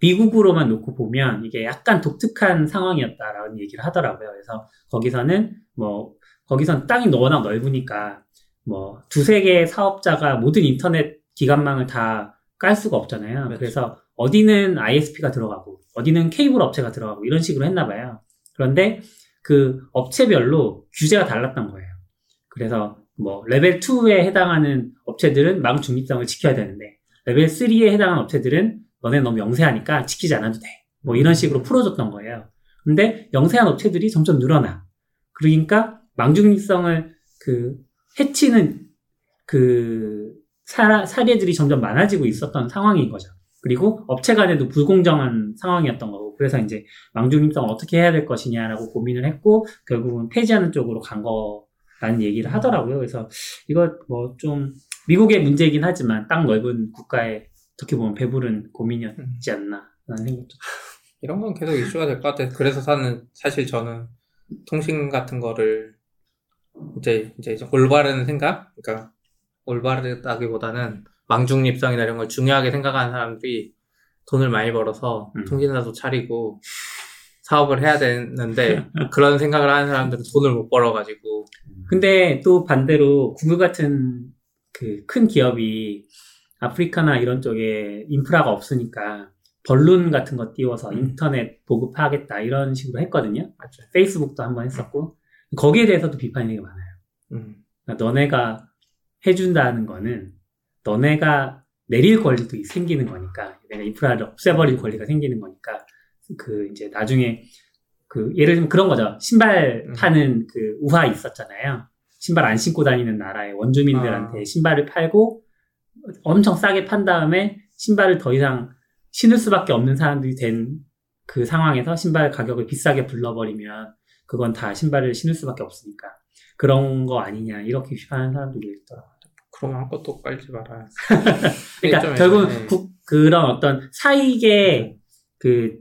미국으로만 놓고 보면 이게 약간 독특한 상황이었다라는 얘기를 하더라고요. 그래서 거기서는 뭐 거기선 땅이 워낙 넓으니까 뭐 두세 개의 사업자가 모든 인터넷 기간망을 다 깔 수가 없잖아요. 그렇죠. 그래서 어디는 ISP가 들어가고 어디는 케이블 업체가 들어가고 이런 식으로 했나 봐요. 그런데 그 업체별로 규제가 달랐던 거예요. 그래서 뭐 레벨 2에 해당하는 업체들은 망 중립성을 지켜야 되는데 레벨 3에 해당하는 업체들은 너네 너무 영세하니까 지키지 않아도 돼. 뭐 이런 식으로 풀어줬던 거예요. 근데 영세한 업체들이 점점 늘어나. 그러니까 망중립성을 그 해치는 그 사, 사례들이 점점 많아지고 있었던 상황인 거죠. 그리고 업체 간에도 불공정한 상황이었던 거고, 그래서 이제 망중립성을 어떻게 해야 될 것이냐라고 고민을 했고, 결국은 폐지하는 쪽으로 간 거라는 얘기를 하더라고요. 그래서 이거 뭐 좀 미국의 문제이긴 하지만 땅 넓은 국가에 어떻게 보면 배부른 고민이었지 않나 라는 생각도 이런 건 계속 이슈가 될 것 같아요. 그래서 사는 사실 저는 통신 같은 거를 이제 이제 올바른 생각, 그러니까 올바르다기보다는 망중립성이나 이런 걸 중요하게 생각하는 사람들이 돈을 많이 벌어서 음. 통신사도 차리고 사업을 해야 되는데 그런 생각을 하는 사람들은 돈을 못 벌어가지고 근데 또 반대로 구글 같은 그 큰 기업이 아프리카나 이런 쪽에 인프라가 없으니까 벌룬 같은 거 띄워서 음. 인터넷 보급하겠다 이런 식으로 했거든요. 맞아요. 페이스북도 한번 했었고 거기에 대해서도 비판이 되게 많아요. 음. 그러니까 너네가 해준다는 거는 너네가 내릴 권리도 생기는 거니까 내가 인프라를 없애버릴 권리가 생기는 거니까 그 이제 나중에 그 예를 들면 그런 거죠 신발 음. 파는 그 우화 있었잖아요 신발 안 신고 다니는 나라의 원주민들한테 아. 신발을 팔고 엄청 싸게 판 다음에 신발을 더 이상 신을 수밖에 없는 사람들이 된 그 상황에서 신발 가격을 비싸게 불러버리면 그건 다 신발을 신을 수밖에 없으니까 그런 거 아니냐 이렇게 비판하는 사람들이 있더라고요. 그러면 아무것도 깔지 말아야. 그러니까 결국 네. 국- 그런 어떤 사익에 그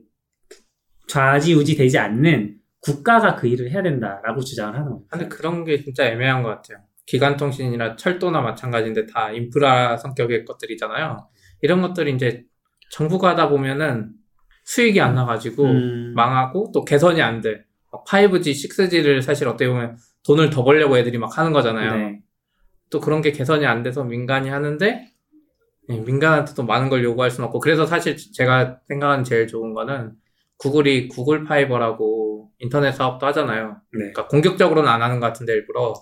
좌지우지 되지 않는 국가가 그 일을 해야 된다라고 주장을 하는 거예요. 근데 그런 게 진짜 애매한 것 같아요. 기간통신이나 철도나 마찬가지인데 다 인프라 성격의 것들이잖아요. 이런 것들이 이제 정부가 하다 보면은 수익이 안 나가지고 음, 망하고 또 개선이 안 돼. 막 5G, 6G를 사실 어떻게 보면 돈을 더 벌려고 애들이 막 하는 거잖아요. 네. 또 그런 게 개선이 안 돼서 민간이 하는데 예, 민간한테도 많은 걸 요구할 수는 없고 그래서 사실 제가 생각하는 제일 좋은 거는 구글이 구글 파이버라고 인터넷 사업도 하잖아요. 네. 그러니까 공격적으로는 안 하는 것 같은데 일부러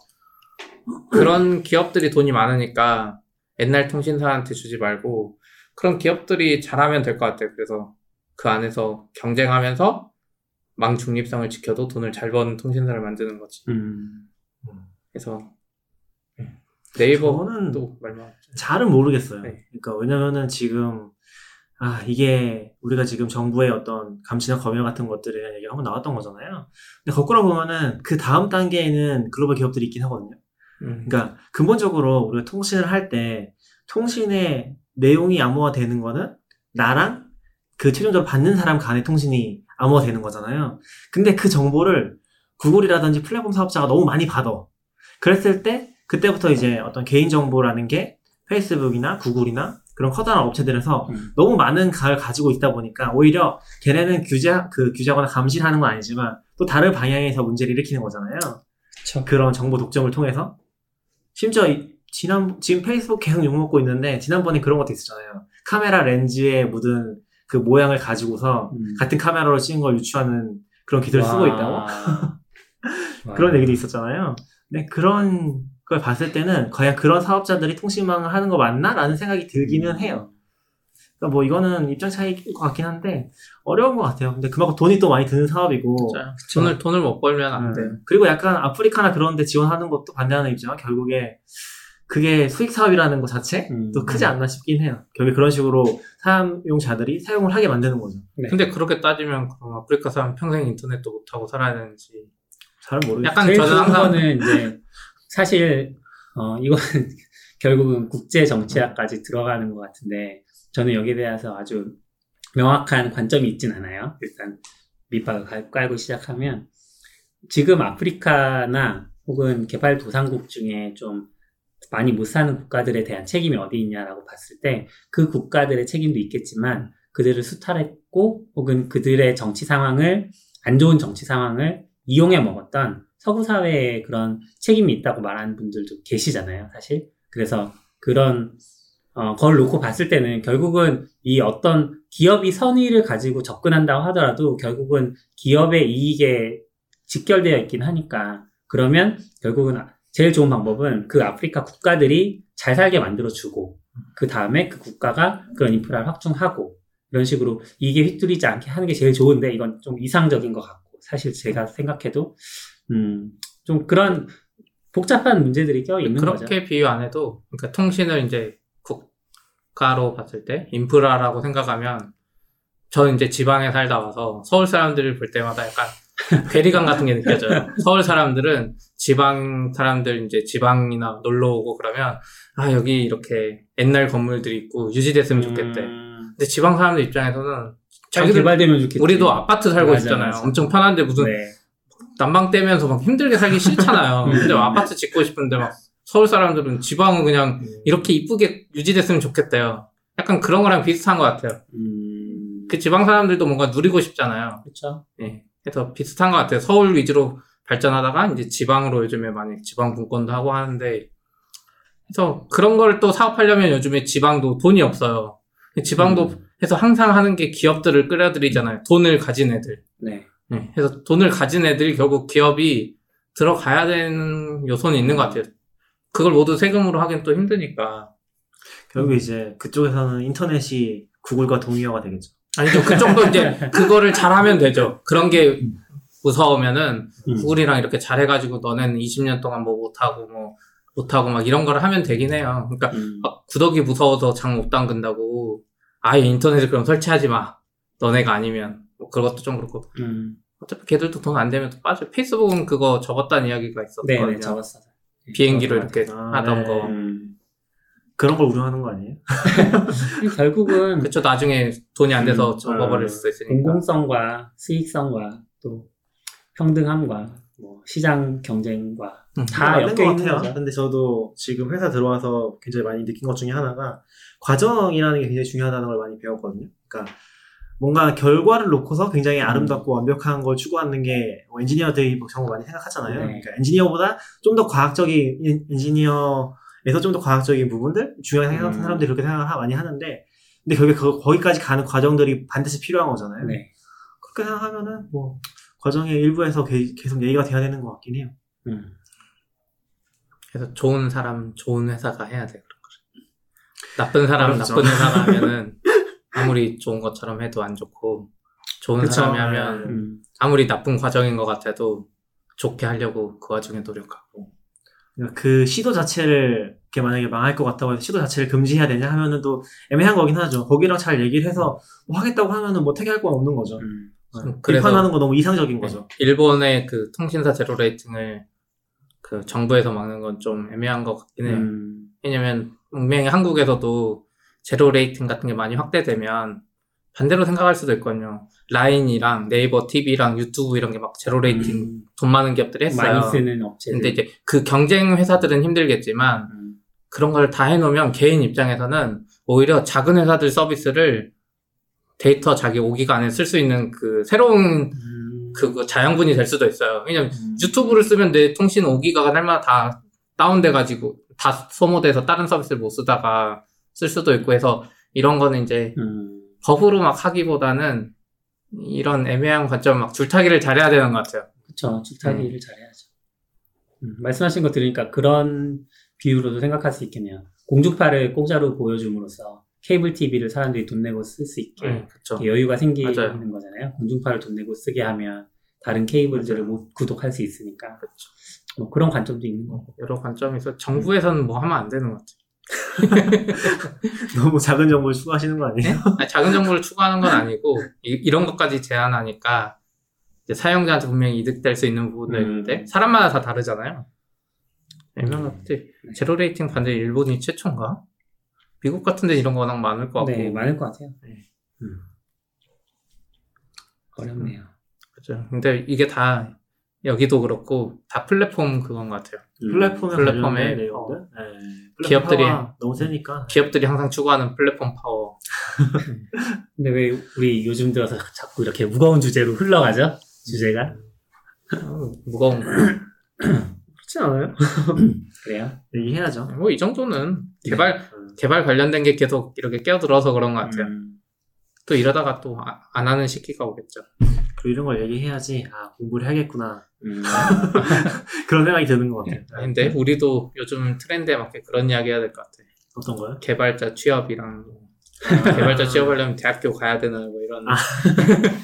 그런 기업들이 돈이 많으니까 옛날 통신사한테 주지 말고 그런 기업들이 잘하면 될 것 같아요. 그래서 그 안에서 경쟁하면서 망 중립성을 지켜도 돈을 잘 버는 통신사를 만드는 거지. 음, 그래서 예. 네이버도 저는 말만 잘은 모르겠어요. 네. 그러니까 왜냐면은 지금 아 이게 우리가 지금 정부의 어떤 감시나 검열 같은 것들에 대한 얘기가 한번 나왔던 거잖아요. 근데 거꾸로 보면은 그 다음 단계에는 글로벌 기업들이 있긴 하거든요. 음. 그러니까 근본적으로 우리가 통신을 할 때 통신의 내용이 암호화되는 거는 나랑 그 최종적으로 받는 사람 간의 통신이 암호화되는 거잖아요. 근데 그 정보를 구글이라든지 플랫폼 사업자가 너무 많이 받아. 그랬을 때 그때부터 이제 어떤 개인 정보라는 게 페이스북이나 구글이나 그런 커다란 업체들에서 음. 너무 많은 가를 가지고 있다 보니까 오히려 걔네는 규제 그 규제하거나 감시를 하는 건 아니지만 또 다른 방향에서 문제를 일으키는 거잖아요. 그쵸. 그런 정보 독점을 통해서 심지어 이- 지난 지금 페이스북 계속 욕 먹고 있는데 지난번에 그런 것도 있었잖아요. 카메라 렌즈에 묻은 그 모양을 가지고서 음. 같은 카메라로 찍은 걸 유추하는 그런 기술을 쓰고 있다고 와. 그런 얘기도 있었잖아요. 근데 그런 걸 봤을 때는 과연 그런 사업자들이 통신망을 하는 거 맞나라는 생각이 들기는 해요. 그러니까 뭐 이거는 입장 차이일 것 같긴 한데 어려운 것 같아요. 근데 그만큼 돈이 또 많이 드는 사업이고 진짜 돈을 돈을 못 벌면 안 음. 돼요. 그리고 약간 아프리카나 그런 데 지원하는 것도 반대하는 입장 결국에 그게 수익 사업이라는 것 자체 음. 또 크지 않나 싶긴 해요. 결국에 그런 식으로 사용자들이 사용을 하게 만드는 거죠. 네. 근데 그렇게 따지면 그럼 아프리카 사람 평생 인터넷도 못 하고 살아야 되는지 잘 모르겠어요. 약간 저는 항상 이제 사실 어 이거는 결국은 국제 정치학까지 들어가는 것 같은데 저는 여기에 대해서 아주 명확한 관점이 있진 않아요. 일단 밑박을 갈- 깔고 시작하면 지금 아프리카나 혹은 개발도상국 중에 좀 많이 못 사는 국가들에 대한 책임이 어디 있냐라고 봤을 때 그 국가들의 책임도 있겠지만 그들을 수탈했고 혹은 그들의 정치 상황을 안 좋은 정치 상황을 이용해 먹었던 서구 사회에 그런 책임이 있다고 말하는 분들도 계시잖아요, 사실. 그래서 그런 어, 걸 놓고 봤을 때는 결국은 이 어떤 기업이 선의를 가지고 접근한다고 하더라도 결국은 기업의 이익에 직결되어 있긴 하니까 그러면 결국은 제일 좋은 방법은 그 아프리카 국가들이 잘 살게 만들어주고 그 다음에 그 국가가 그런 인프라를 확충하고 이런 식으로 이게 휘둘리지 않게 하는 게 제일 좋은데 이건 좀 이상적인 것 같고 사실 제가 생각해도 음, 좀 그런 복잡한 문제들이 껴 있는 그렇게 거죠. 비유 안 해도 그러니까 통신을 이제 국가로 봤을 때 인프라라고 생각하면 저는 이제 지방에 살다 와서 서울 사람들을 볼 때마다 약간 괴리감 같은 게 느껴져요. 서울 사람들은 지방 사람들 이제 지방이나 놀러 오고 그러면 아 여기 이렇게 옛날 건물들이 있고 유지됐으면 좋겠대. 음, 근데 지방 사람들 입장에서는 잘 자기들- 개발되면 좋겠지. 우리도 아파트 살고 맞아, 있잖아요. 맞아. 엄청 편한데 무슨 네. 난방 떼면서 막 힘들게 살기 싫잖아요. 음. 근데 아파트 짓고 싶은데 막 서울 사람들은 지방은 그냥 이렇게 이쁘게 유지됐으면 좋겠대요. 약간 그런 거랑 비슷한 것 같아요. 음, 그 지방 사람들도 뭔가 누리고 싶잖아요. 그렇죠. 예. 그래서 비슷한 것 같아요. 서울 위주로 발전하다가 이제 지방으로 요즘에 많이 지방 분권도 하고 하는데 그래서 그런 걸 또 사업하려면 요즘에 지방도 돈이 없어요. 지방도 음. 해서 항상 하는 게 기업들을 끌어들이잖아요. 돈을 가진 애들. 네. 네, 그래서 돈을 가진 애들이 결국 기업이 들어가야 되는 요소는 있는 것 같아요. 그걸 모두 세금으로 하긴 또 힘드니까. 결국 이제 그쪽에서는 인터넷이 구글과 동의어가 되겠죠. 아니죠. 그쪽도 이제 그거를 잘하면 되죠. 그런 게 무서우면은 음. 구글이랑 이렇게 잘해가지고 너네는 20년 동안 뭐 못하고 뭐 못하고 막 이런 걸 하면 되긴 해요. 그러니까 음. 막 구덕이 무서워서 장 못 담근다고 아예 인터넷을 그럼 설치하지 마. 너네가 아니면 뭐 그것도 좀 그렇고 음. 어차피 걔들도 돈 안 되면 또 빠져. 페이스북은 그거 접었다는 이야기가 네, 있었거든요. 네, 적었어. 비행기로 이렇게 아, 하던 네. 거. 음. 그런 걸 우려하는 거 아니에요? 결국은 그쵸 나중에 돈이 안 돼서 음, 접어버릴 음. 수도 있으니까. 공공성과 수익성과 또 평등함과 뭐 시장 경쟁과 음. 다 엮여 것 있는 같아요. 거죠. 근데 저도 지금 회사 들어와서 굉장히 많이 느낀 것 중에 하나가 과정이라는 게 굉장히 중요하다는 걸 많이 배웠거든요. 그러니까 뭔가 결과를 놓고서 굉장히 아름답고 완벽한 걸 추구하는 게 뭐 엔지니어들이 정말 많이 생각하잖아요. 네. 그러니까 엔지니어보다 좀 더 과학적인 엔- 엔지니어에서 좀 더 과학적인 부분들 중요하게 생각하는 음. 사람들이 그렇게 생각을 하- 많이 하는데 근데 결국에 그, 거기까지 가는 과정들이 반드시 필요한 거잖아요. 네. 그렇게 생각하면은 뭐 과정의 일부에서 게- 계속 얘기가 돼야 되는 것 같긴 해요. 음. 그래서 좋은 사람, 좋은 회사가 해야 돼 그런 걸. 나쁜 사람, 어렵죠. 나쁜 회사가 하면은 아무리 좋은 것처럼 해도 안 좋고 좋은 그쵸. 사람이 하면 음. 아무리 나쁜 과정인 것 같아도 좋게 하려고 그 와중에 노력하고. 그러니까 그 시도 자체를 이렇게 만약에 망할 것 같다고 해서 시도 자체를 금지해야 되냐 하면은 또 애매한 거긴 하죠. 거기랑 잘 얘기를 해서 뭐 하겠다고 하면은 뭐 택할 건 없는 거죠. 음. 네. 그래서- 비판하는 거 너무 이상적인 거죠. 일본의 그 통신사 zero rating을 그 정부에서 막는 건 좀 애매한 것 같긴 해요. 음. 왜냐면 분명히 한국에서도 zero rating 같은 게 많이 확대되면 반대로 생각할 수도 있거든요. 라인이랑 네이버 TV랑 유튜브 이런 게 막 zero rating 음. 돈 많은 기업들이 했어요. 많이 쓰는 업체들. 근데 이제 그 경쟁 회사들은 힘들겠지만 음. 그런 걸 다 해놓으면 개인 입장에서는 오히려 작은 회사들 서비스를 데이터 자기 5기가 안에 쓸 수 있는 그 새로운 음. 그 자양분이 될 수도 있어요. 왜냐면 음. 유튜브를 쓰면 내 통신 5기가가 날마다 다 다운돼가지고 다 소모돼서 다른 서비스를 못 쓰다가 쓸 수도 있고 해서 이런 거는 이제 음. 법으로 막 하기보다는 이런 애매한 관점 막 줄타기를 잘해야 되는 것 같아요. 그쵸. 줄타기를 잘해야죠. 음, 말씀하신 거 들으니까 그런 비유로도 생각할 수 있겠네요. 공중파를 공짜로 보여줌으로써 케이블 TV를 사람들이 돈 내고 쓸 수 있게 네, 그렇죠. 여유가 생기는 맞아요. 거잖아요. 공중파를 돈 내고 쓰게 하면 다른 케이블들을 못 구독할 수 있으니까. 그렇죠. 뭐 그런 관점도 있는 거고. 여러 있어. 정부에서는 뭐 하면 안 되는 것 같아요. 너무 작은 정보를 추구하시는 거 아니에요? 아니, 작은 정보를 추구하는 건 아니고 이, 런 것까지 제한하니까 이제 사용자한테 분명히 이득될 수 있는 부분도 음. 있는데 사람마다 다 다르잖아요. 애매한 것 같아. zero rating 반대 일본이 최초인가? 미국 같은 데 이런 거 워낙 많을 것 같고. 네, 많을 것 같아요. 네. 음. 어렵네요. 그죠. 근데 이게 다 여기도 그렇고 다 플랫폼 그건 것 같아요. 음. 플랫폼에 플랫폼에 관련된 내용들. 네. 기업들이- 너무 세니까. 기업들이 항상 추구하는 플랫폼 파워. 근데 왜 우리 요즘 들어서 자꾸 이렇게 무거운 주제로 흘러가죠? 주제가? 어, 무거운 거. 그렇지 않아요? 그래요? 얘기해야죠. 뭐 이 정도는 개발 음. 개발 관련된 게 계속 이렇게 끼어들어서 그런 것 같아요. 음. 또 이러다가 또 안 하는 시기가 오겠죠. 그리고 이런 걸 얘기해야지, 아, 공부를 해야겠구나. 음. 그런 생각이 드는 것 같아요. 근데 우리도 요즘 트렌드에 맞게 그런 이야기 해야 될 것 같아. 어떤 거요? 개발자 취업이랑 아, 개발자 취업하려면 대학교 가야 되나 뭐 이런 아,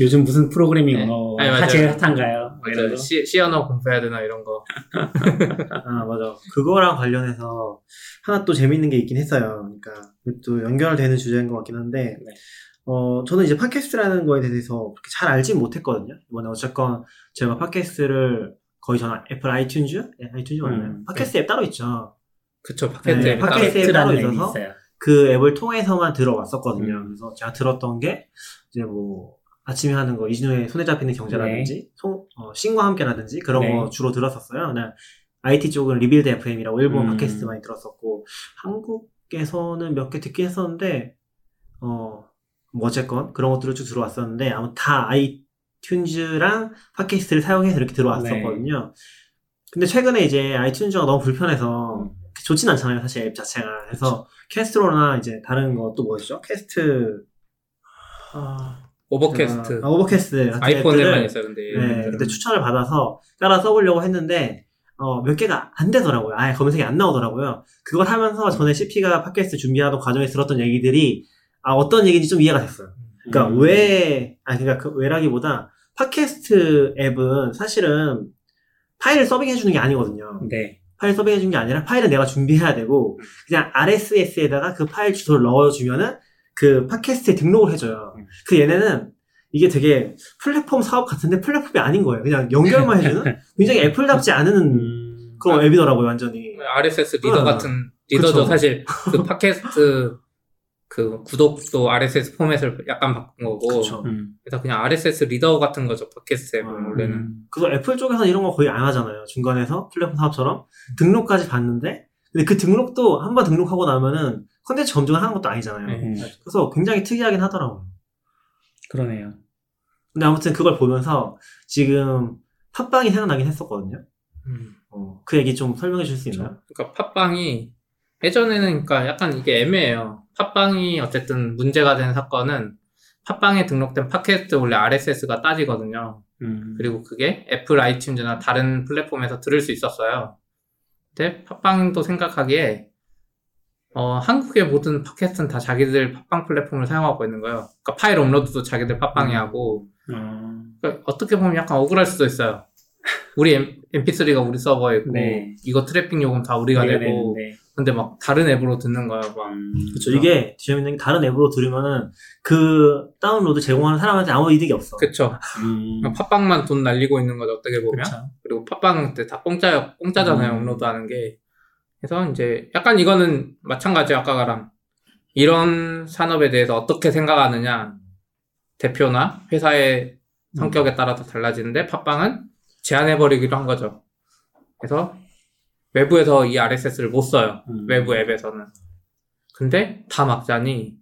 요즘 무슨 프로그래밍 네. 언어 맞아요. 제일 핫한가요? 뭐 맞아요. 거? C, C 언어 공부해야 되나 이런 거. 아, 맞아. 그거랑 관련해서 하나 또 재밌는 게 있긴 했어요. 그러니까 또 연결되는 주제인 것 같긴 한데, 네. 어, 저는 이제 팟캐스트라는 거에 대해서 그렇게 잘 알진 못했거든요. 이번에 어쨌건 제가 팟캐스트를 거의 저는 애플 아이튠즈? 네, 아이튠즈 맞나요? 음, 팟캐스트 앱 따로 있죠. 그쵸 팟캐스트 네, 따로 팟캐스트 앱 따로 있어서 있어요. 그 앱을 통해서만 들어왔었거든요. 음. 그래서 제가 들었던 게 이제 뭐 아침에 하는 거 이진우의 손에 잡히는 경제라든지 송- 어, 신과 함께라든지 그런 네. 거 주로 들었었어요. 그냥 IT 쪽은 Rebuild FM이라고 일본 음. 팟캐스트 많이 들었었고 한국에서는 몇 개 듣긴 했었는데 어, 뭐 어쨌건 그런 것들을 쭉 들어왔었는데 아무 다 아이튠즈랑 팟캐스트를 사용해서 이렇게 들어왔었거든요. 근데 최근에 이제 아이튠즈가 너무 불편해서 좋진 않잖아요, 사실 앱 자체가. 그래서 캐스트로나 이제 다른 거또 뭐였죠? 캐스트 아, 오버캐스트 아, 오버캐스트 같은 아이폰에만 앱들을 있어요. 근데 네. 그때 추천을 받아서 따라 써보려고 했는데 어, 몇 개가 안 되더라고요. 아예 검색이 안 나오더라고요. 그걸 하면서 전에 CP가 팟캐스트 준비하던 과정에서 들었던 얘기들이 아, 어떤 얘기인지 좀 이해가 됐어요. 그러니까 음. 왜, 아, 그러니까 그 왜라기보다 팟캐스트 앱은 사실은 파일을 서빙해 주는 게 아니거든요. 네. 파일 서빙해 주는 게 아니라 파일은 내가 준비해야 되고 그냥 RSS에다가 그 파일 주소를 넣어주면은 그 팟캐스트에 등록을 해줘요. 음. 그 얘네는 이게 되게 플랫폼 사업 같은데 플랫폼이 아닌 거예요. 그냥 연결만 해주는 굉장히 애플답지 않은 음. 그런 앱이더라고요, 완전히. RSS reader 어. 같은 reader죠. 그쵸. 사실 그 팟캐스트 그 구독도 RSS 포맷을 약간 바꾼 거고 그쵸. 음. 그래서 그냥 RSS reader 같은 거죠. 팟캐스트 앱은 음. 원래는. 그래서 애플 쪽에서 이런 거 거의 안 하잖아요. 중간에서 플랫폼 사업처럼 등록까지 받는데 근데 그 등록도 한 번 등록하고 나면은 컨텐츠 검증을 하는 것도 아니잖아요. 네. 음. 그래서 굉장히 특이하긴 하더라고요. 그러네요. 근데 아무튼 그걸 보면서 지금 팟빵이 생각나긴 했었거든요. 음. 어, 그 얘기 좀 설명해 줄 수 있나요? 그러니까 팟빵이 예전에는 그러니까 약간 이게 애매해요. 팟빵이 어쨌든 문제가 된 사건은 팟빵에 등록된 팟캐스트 원래 RSS가 따지거든요. 음. 그리고 그게 애플 아이튠즈나 다른 플랫폼에서 들을 수 있었어요. 근데 팟빵도 생각하기에 어, 한국의 모든 팟캐스트는 다 자기들 팟빵 플랫폼을 사용하고 있는 거예요. 그러니까 파일 업로드도 자기들 팟빵이 음. 하고 어. 그러니까 어떻게 보면 약간 억울할 수도 있어요. 우리 MP3가 우리 서버에 있고 네. 이거 트래픽 요금 다 우리가 내고 내는데. 근데 막 다른 앱으로 듣는 거예요. 막 음. 그렇죠. 이게 재밌는 게 다른 앱으로 들으면은 그 다운로드 제공하는 사람한테 아무 이득이 없어. 그쵸. 음. 팟빵만 돈 날리고 있는 거죠. 어떻게 보면. 그쵸. 그리고 팟빵 때 다 공짜 공짜잖아요. 음. 업로드하는 게. 그래서 이제 약간 이거는 마찬가지 아까랑 이런 산업에 대해서 어떻게 생각하느냐 대표나 회사의 성격에 따라서 달라지는데 팟빵은 제한해버리기로 한 거죠. 그래서 외부에서 이 RSS를 못 써요. 음. 외부 앱에서는. 근데 다 막자니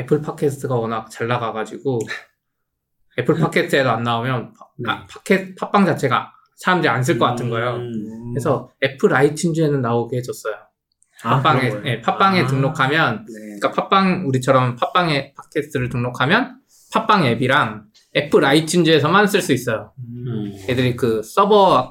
애플 팟캐스트가 워낙 잘 나가가지고 애플 팟캐스트에도 안 나오면 네. 아, 팟캐 팟빵 자체가 사람들이 안 쓸 것 같은 거예요. 음. 그래서 애플 아이튠즈에는 나오게 해줬어요. 아, 팟빵에? 예, 팟빵에 아. 등록하면 네. 그러니까 팟빵 우리처럼 팟빵에 팟캐스트를 등록하면 팟빵 앱이랑 애플 아이튠즈에서만 쓸 수 있어요. 음. 애들이 그 서버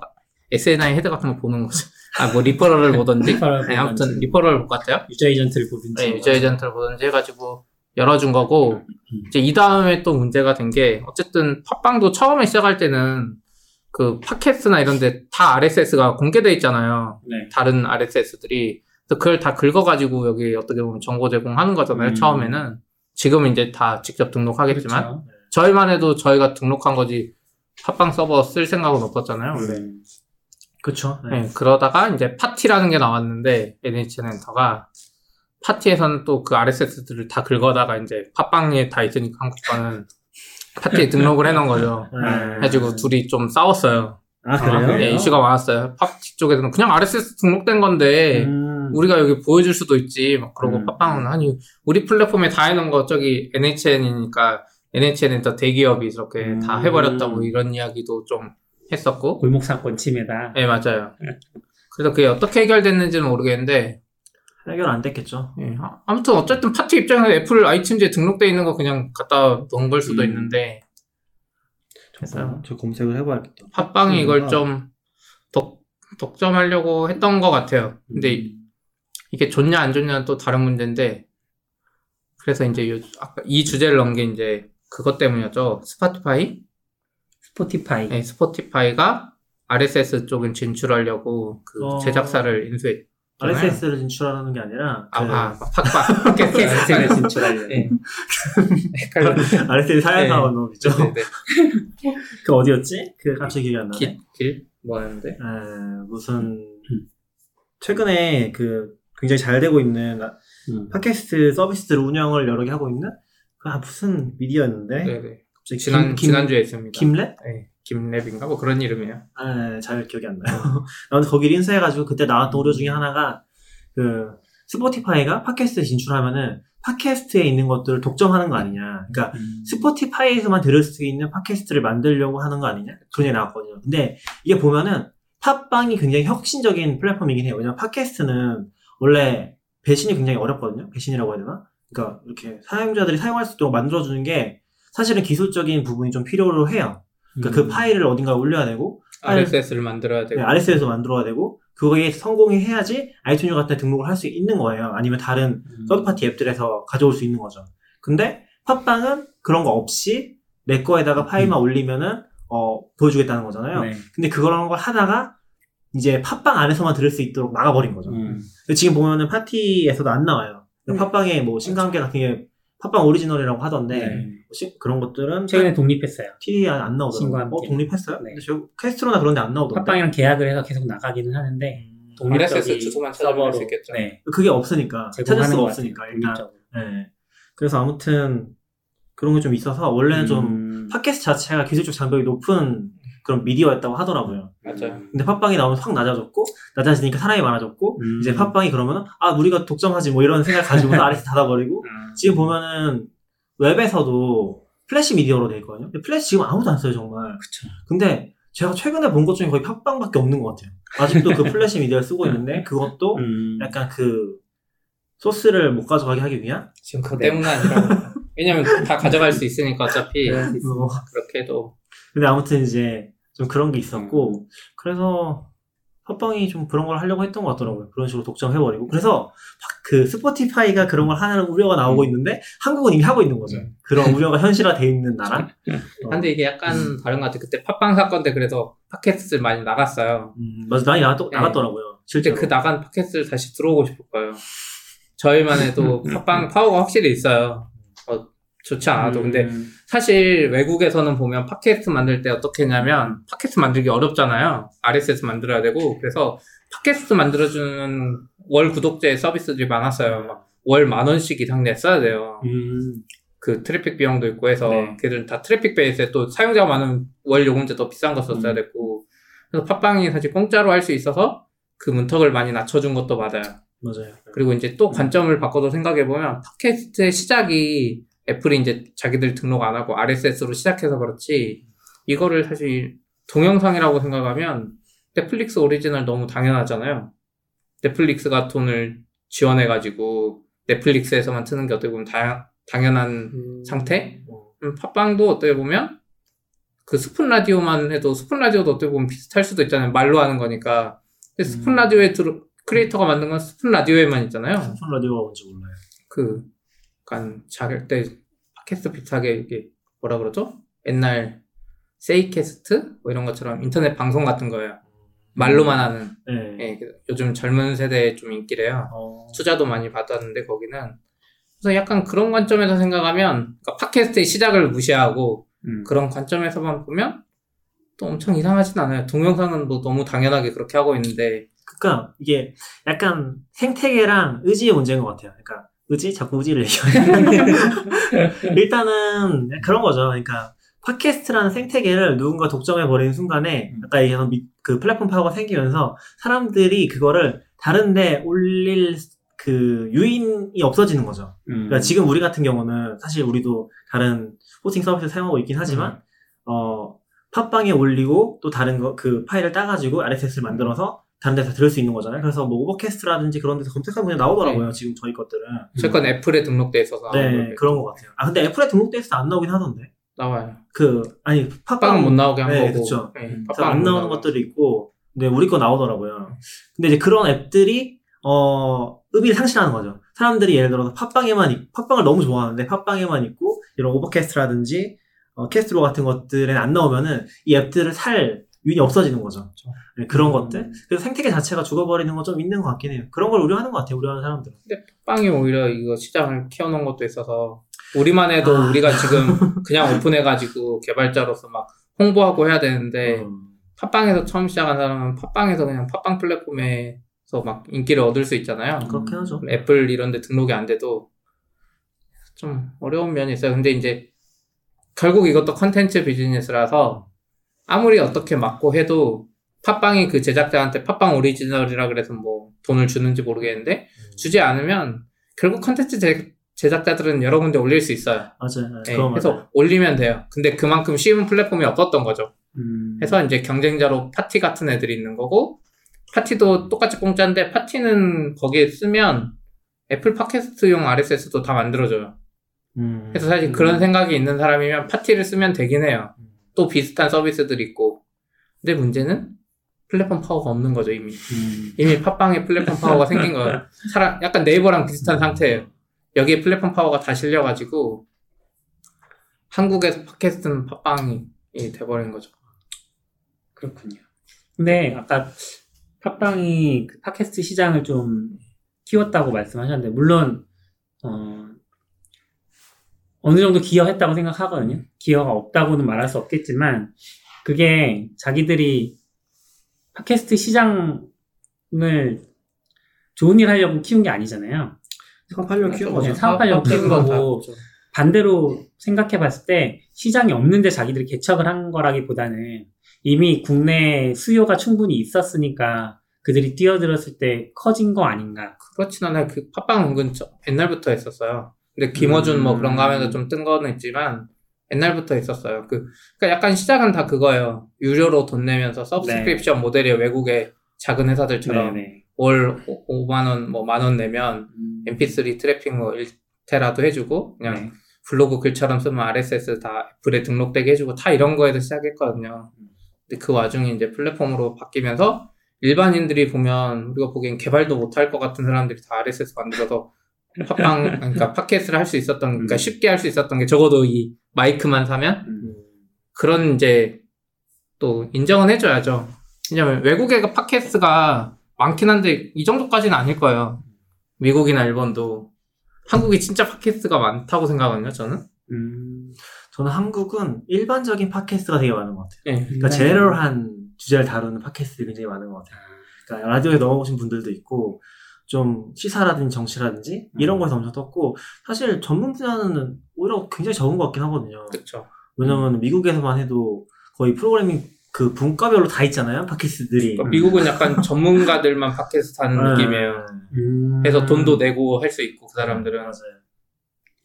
SNI head 같은 거 보는 거죠. 아 뭐 referral을 보던지. referral 네, 아무튼 보던지. referral 못 같아요. user agent를 보든지. 네, user agent를 보든지 해가지고 열어준 거고 음. 이제 이 다음에 또 문제가 된 게 어쨌든 팟빵도 처음에 시작할 때는 그 팟캐스트나 이런데 다 RSS가 공개돼 있잖아요. 네. 다른 RSS들이 그래서 그걸 다 긁어가지고 여기 어떻게 보면 정보 제공하는 거잖아요. 음. 처음에는 지금은 이제 다 직접 등록하겠지만 그렇죠. 저희만 해도 저희가 등록한 거지 팟빵 서버 쓸 생각은 없었잖아요. 음. 그쵸. 네. 네, 그러다가 이제 팟티라는 게 나왔는데 NHN 엔터가 팟티에서는 또 그 RSS들을 다 긁어다가 이제 팟빵에 다 있으니까 한국 거는 팟티에 등록을 해놓은 거죠. 네. 해가지고 둘이 좀 싸웠어요. 아, 그래요? 네, 이슈가 많았어요. 팟티 쪽에서는 그냥 RSS 등록된 건데 음. 우리가 여기 보여줄 수도 있지. 막 그러고 음. 팟빵은 아니 우리 플랫폼에 다 해놓은 거 저기 NHN이니까 NHN은 더 대기업이 이렇게 다 음. 해버렸다고 이런 이야기도 좀 했었고. 골목 사건 침해다. 네 맞아요. 그래서 그게 어떻게 해결됐는지는 모르겠는데 해결 안 됐겠죠. 예, 아- 아무튼 어쨌든 파티 입장에서 애플 아이튠즈에 등록돼 있는 거 그냥 갖다 놓은 걸 수도 음. 있는데 그래서 저 검색을 해봐야겠다. 팟빵이 이걸 음. 좀 덕, 덕점하려고 했던 것 같아요. 근데 이- 이게 좋냐 안 좋냐는 또 다른 문제인데 그래서 이제 요, 아까 이 주제를 넣은 게 이제 그것 때문이었죠. 스포티파이? 스포티파이. 네, 스포티파이가 RSS 쪽을 진출하려고 그 어. 제작사를 인수했. RSS를 진출하는 게 아니라 아, 그 아, 팟빵, 팟캐스트. RSS를 진출하려. 네. RSS 사양 네. 사원업이죠. 네, 네. 그 어디였지? 그 갑자기 기억이 안 나네. 길, 길? 뭐 하는데? 에, 무슨 최근에 그 굉장히 잘 되고 있는 음. 팟캐스트 서비스들 운영을 여러 개 하고 있는 그 아, 무슨 미디어였는데 네, 네. 지난, 김, 지난주에 있습니다. 김랩? 네, 김랩인가? 뭐 그런 이름이에요. 아, 잘 기억이 안 나요. 아무튼 거기를 인수해가지고 그때 나왔던 오류 중에 하나가 그 스포티파이가 팟캐스트에 진출하면은 팟캐스트에 있는 것들을 독점하는 거 아니냐. 그러니까 음. 스포티파이에서만 들을 수 있는 팟캐스트를 만들려고 하는 거 아니냐? 그런 얘기 나왔거든요. 근데 이게 보면은 팟빵이 굉장히 혁신적인 플랫폼이긴 해요. 왜냐면 팟캐스트는 원래 배신이 굉장히 어렵거든요. 배신이라고 해야 되나? 그러니까 이렇게 사용자들이 사용할 수 있도록 만들어주는 게 사실은 기술적인 부분이 좀 필요로 해요. 그러니까 음. 그 파일을 어딘가 올려야 되고 RSS를 만들어야 되고 네, RSS 만들어야 되고 그거에 성공이 해야지 아이튠즈 같은 데 등록을 할 수 있는 거예요. 아니면 다른 음. third party 앱들에서 가져올 수 있는 거죠. 근데 팟빵은 그런 거 없이 내 거에다가 파일만 올리면은 어, 보여주겠다는 거잖아요. 네. 근데 그런 걸 하다가 이제 팟빵 안에서만 들을 수 있도록 막아버린 거죠. 음. 근데 지금 보면은 파티에서도 안 나와요. 음. 팟빵에 뭐 신과 함께 같은 게 팟빵 오리지널이라고 하던데 네. 뭐 시- 그런 것들은 최근에 독립했어요. TV에 안, 나오더라고요. 어, 독립했어요? 네. 근데 저 캐스트로나 그런 데 안 나오던데. 팟빵이랑 계약을 해서 계속 나가기는 하는데 음, 독립적인 RSS 주소만 찾아볼 수 있겠죠. 네, 그게 없으니까 찾을 수가 것 없으니까. 일단. 네. 그래서 아무튼 그런 게 좀 있어서 원래는 좀 음. 팟캐스트 자체가 기술적 장벽이 높은 그런 미디어였다고 하더라고요. 맞아요. 근데 팟빵이 나오면 확 낮아졌고 낮아지니까 사람이 많아졌고 음. 이제 팟빵이 그러면은 아 우리가 독점하지 뭐 이런 생각 가지고 RSS 닫아버리고 음. 지금 보면은 웹에서도 플래시 미디어로 돼 있거든요. 근데 플래시 지금 아무도 안 써요 정말. 그쵸. 근데 제가 최근에 본 것 중에 거의 팟빵밖에 없는 것 같아요. 아직도 그 플래시 미디어를 쓰고 있는데 그것도 음. 약간 그 소스를 못 가져가게 하기 위한 지금 그거 네. 때문은 아니라고. 왜냐면 다 가져갈 수 있으니까 어차피 있어요. 뭐 그렇게 해도 근데 아무튼 이제 좀 그런 게 음. 있었고 그래서 팟빵이 좀 그런 걸 하려고 했던 것 같더라고요. 그런 식으로 독점해버리고 그래서 그 스포티파이가 그런 걸 하는 우려가 나오고 있는데 한국은 이미 하고 있는 거죠. 음. 그런 우려가 현실화돼 있는 나라. 어. 근데 이게 약간 다른 것 같아요. 그때 팟빵 사건 때 그래서 팟캐스트를 많이 나갔어요. 음, 맞아 많이 나갔, 네. 나갔더라고요. 실제. 그 나간 팟캐스트를 다시 들어오고 싶을 거예요. 저희만 해도 팟빵 파워가 확실히 있어요. 어, 좋지 않아도. 근데 음. 사실 외국에서는 보면 팟캐스트 만들 때 어떻게 했냐면 팟캐스트 만들기 어렵잖아요. RSS 만들어야 되고 그래서 팟캐스트 만들어주는 월 구독제 서비스들이 많았어요. 막 월 만 원씩 이상 냈어야 돼요. 음. 그 트래픽 비용도 있고 해서 네. 걔들은 다 트래픽 베이스에 또 사용자가 많은 월 요금제 더 비싼 거 썼어야 음. 됐고 그래서 팟빵이 사실 공짜로 할 수 있어서 그 문턱을 많이 낮춰준 것도 맞아요. 맞아요. 그리고 이제 또 관점을 바꿔서 생각해 보면 팟캐스트의 시작이 애플이 이제 자기들 등록 안 하고 RSS로 시작해서 그렇지 이거를 사실 동영상이라고 생각하면 넷플릭스 오리지널 너무 당연하잖아요. 넷플릭스가 돈을 지원해가지고 넷플릭스에서만 트는 게 어떻게 보면 다, 당연한 음. 상태? 뭐, 음, 팟빵도 어떻게 보면 그 스푼 라디오만 해도 스푼 라디오도 어떻게 보면 비슷할 수도 있잖아요. 말로 하는 거니까. 근데 스푼 음. 라디오에 들어 크리에이터가 만든 건 스푼 라디오에만 있잖아요. 스푼 라디오가 뭔지 몰라요. 그 약간 자기 때 팟캐스트 비슷하게 이게 뭐라 그러죠? 옛날 세이캐스트 뭐 이런 것처럼 인터넷 방송 같은 거예요. 말로만 하는. 네. 예, 그 요즘 젊은 세대에 좀 인기래요. 어, 투자도 많이 받았는데 거기는 그래서 약간 그런 관점에서 생각하면 그러니까 팟캐스트의 시작을 무시하고 음. 그런 관점에서만 보면 또 엄청 이상하진 않아요. 동영상은 뭐 너무 당연하게 그렇게 하고 있는데 그러니까 이게 약간 생태계랑 의지의 문제인 것 같아요. 그러니까 의지 자꾸 의지를 얘기하는데 일단은 그런 거죠. 그러니까 팟캐스트라는 생태계를 누군가 독점해 버리는 순간에 음. 아까 얘기한 미- 그 플랫폼 파워가 생기면서 사람들이 그거를 다른데 올릴 그 유인이 없어지는 거죠. 음. 그러니까 지금 우리 같은 경우는 사실 우리도 다른 호스팅 서비스 사용하고 있긴 하지만 어 팟빵에 올리고 또 다른 거 그 파일을 따가지고 RSS를 만들어서 다른 데서 들을 수 있는 거잖아요. 그래서 뭐 오버캐스트라든지 그런 데서 검색하면 그냥 나오더라고요. 지금 저희 것들은. 최근 애플에 등록돼 있어서 네, 그런 것 같아요. 아 근데 애플에 등록돼 있어서 안 나오긴 하던데. 나와요. 그 아니 팟빵은 팟빵 못 나오게 한 네, 거고. 그쵸. 네, 그래서 팟빵은 안못 나오는. 것들이 있고, 근데 우리 거 나오더라고요. 근데 이제 그런 앱들이 어 의미를 상실하는 거죠. 사람들이 예를 들어서 팟빵에만 있- 팟빵을 너무 좋아하는데 팟빵에만 있고 이런 오버캐스트라든지 어, 캐스트로 같은 것들에 안 나오면은 이 앱들을 살 유인이 없어지는 거죠. 네, 그런 음. 것들. 그래서 생태계 자체가 죽어버리는 건 좀 있는 것 같긴 해요. 그런 걸 우려하는 것 같아요. 우려하는 사람들은. 팟빵이 오히려 이거 시장을 키워놓은 것도 있어서 우리만 해도 아. 우리가 지금 그냥 오픈해가지고 개발자로서 막 홍보하고 해야 되는데 음. 팟빵에서 처음 시작한 사람은 팟빵에서 그냥 팟빵 플랫폼에서 막 인기를 얻을 수 있잖아요. 그렇게 하죠. 애플 이런 데 등록이 안 돼도 좀 어려운 면이 있어요. 근데 이제 결국 이것도 컨텐츠 비즈니스라서 아무리 어떻게 막고 해도 팟빵이 그 제작자한테 팟빵 오리지널이라 그래서 뭐 돈을 주는지 모르겠는데 주지 않으면 결국 컨텐츠 제, 제작자들은 여러 군데 올릴 수 있어요. 맞아요. 네, 그래서 맞아요. 올리면 돼요. 근데 그만큼 쉬운 플랫폼이 없었던 거죠. 음. 해서 이제 경쟁자로 팟티 같은 애들이 있는 거고 팟티도 똑같이 공짜인데 팟티는 거기에 쓰면 애플 팟캐스트용 RSS도 다 만들어줘요. 음. 그래서 사실 그런 생각이 있는 사람이면 팟티를 쓰면 되긴 해요. 또 비슷한 서비스들이 있고. 근데 문제는 플랫폼 파워가 없는 거죠, 이미. 음. 이미 팟빵에 플랫폼 파워가 생긴 거예요. 사람, 약간 네이버랑 비슷한 상태예요. 여기에 플랫폼 파워가 다 실려가지고, 한국에서 팟캐스트는 팟빵이 돼버린 거죠. 그렇군요. 근데 아까 팟빵이 그 팟캐스트 시장을 좀 키웠다고 말씀하셨는데 물론 어, 어느 정도 기여했다고 생각하거든요. 기여가 없다고는 말할 수 없겠지만 그게 자기들이 팟캐스트 시장을 좋은 일 하려고 키운 게 아니잖아요. 사업하려고 키운 거죠. 네, 사업하려고 키운 거고 반대로 생각해 봤을 때 시장이 없는데 자기들이 개척을 한 거라기보다는 이미 국내 수요가 충분히 있었으니까 그들이 뛰어들었을 때 커진 거 아닌가. 그렇진 않아요. 그 팟빵 은근 저- 옛날부터 했었어요. 근데 김어준 뭐 음. 그런 거 하면서 좀 뜬 거는 있지만 옛날부터 있었어요. 그, 그러니까 약간 시작은 다 그거예요. 유료로 돈 내면서 subscription 모델이에요. 외국의 작은 회사들처럼 네네. 월 5만 원, 뭐 만 원 내면 음, mp3 트래픽 뭐 1테라도 해주고 그냥 네. 블로그 글처럼 쓰면 RSS 다 애플에 등록되게 해주고 다 이런 거에서 시작했거든요. 근데 그 와중에 이제 플랫폼으로 바뀌면서 일반인들이 보면 우리가 보기엔 개발도 못할 것 같은 사람들이 다 RSS 만들어서 팟빵 그러니까 팟캐스트를 할 수 있었던 그러니까 음. 쉽게 할 수 있었던 게 적어도 이 마이크만 사면 음, 그런 이제 또 인정은 해줘야죠. 왜냐면 외국에 팟캐스트가 많긴 한데 이 정도까지는 아닐 거예요. 미국이나 일본도 한국이 진짜 팟캐스트가 많다고 생각하거든요. 저는. 음, 저는 한국은 일반적인 팟캐스트가 되게 많은 것 같아요. 네. 그러니까 제너럴한 주제를 다루는 팟캐스트들이 굉장히 많은 것 같아요. 그러니까 라디오에 넘어오신 분들도 있고 좀 시사라든지 정치라든지 이런 음. 거에서 엄청 떴고 사실 전문 분야는 오히려 굉장히 적은 것 같긴 하거든요. 그렇죠. 왜냐면 미국에서만 해도 거의 프로그래밍 그 분과별로 다 있잖아요. 팟캐스트들이. 그러니까 미국은 약간 전문가들만 팟캐스트 하는 네. 느낌이에요. 음. 그래서 돈도 내고 할 수 있고 그 사람들은 맞아요.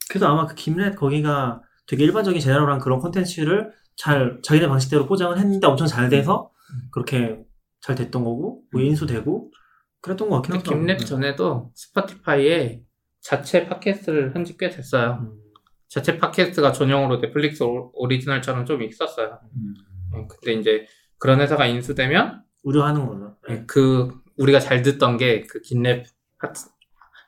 그래서 아마 그 김렛 거기가 되게 일반적인 제너럴한 그런 콘텐츠를 잘 자기네 방식대로 포장을 했는데 엄청 잘 돼서 그렇게 잘 됐던 거고 뭐 인수되고 그랬던 것 같긴 하더라고요. 김랩 전에도 스포티파이에 자체 팟캐스트를 한 지 꽤 됐어요. 음. 자체 팟캐스트가 전용으로 넷플릭스 오- 오리지널처럼 좀 있었어요. 음. 네, 근데 이제 그런 회사가 인수되면 우려하는 거죠. 네, 그 우리가 잘 듣던 게 그 긴랩 하-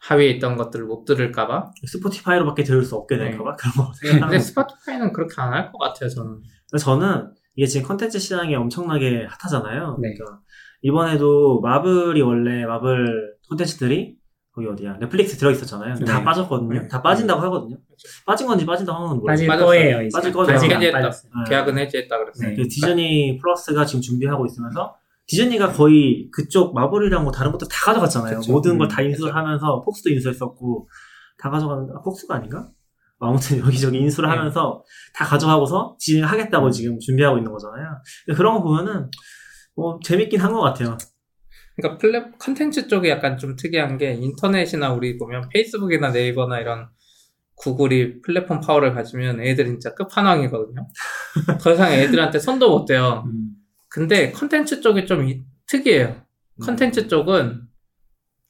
하위에 있던 것들을 못 들을까봐. 스포티파이로밖에 들을 수 없게 네. 될까봐 그런 거 생각하는 근데. 스포티파이는 그렇게 안 할 것 같아요. 저는. 저는 이게 지금 컨텐츠 시장이 엄청나게 핫하잖아요. 네. 그러니까 이번에도 마블이 원래 마블 콘텐츠들이 거기 어디야 넷플릭스 들어 있었잖아요. 다 네. 빠졌거든요. 네. 다 빠진다고 하거든요. 빠진 건지 빠진다고 하는 건 빠질 모르겠어요. 빠졌어요. 거예요. 이제. 빠질. 아직 안 해제했다. 네. 계약은 해지했다 그랬어요. 네. 그 디즈니 플러스가 지금 준비하고 있으면서 디즈니가 거의 그쪽 마블이랑 뭐 다른 것도 다 가져갔잖아요. 그쵸. 모든 걸 음, 다 인수를 하면서 폭스도 인수했었고 다 가져가는데 아, 폭스가 아닌가? 아무튼 여기저기 인수를 네. 하면서 다 가져가고서 디즈니 하겠다고 음. 지금 준비하고 있는 거잖아요. 근데 그런 거 보면은 뭐 재밌긴 한 것 같아요. 그러니까 플랫 컨텐츠 쪽이 약간 좀 특이한 게 인터넷이나 우리 보면 페이스북이나 네이버나 이런 구글이 플랫폼 파워를 가지면 애들 진짜 끝판왕이거든요. 더 이상 애들한테 손도 못 대요. 음. 근데 컨텐츠 쪽이 좀 이- 특이해요. 컨텐츠 쪽은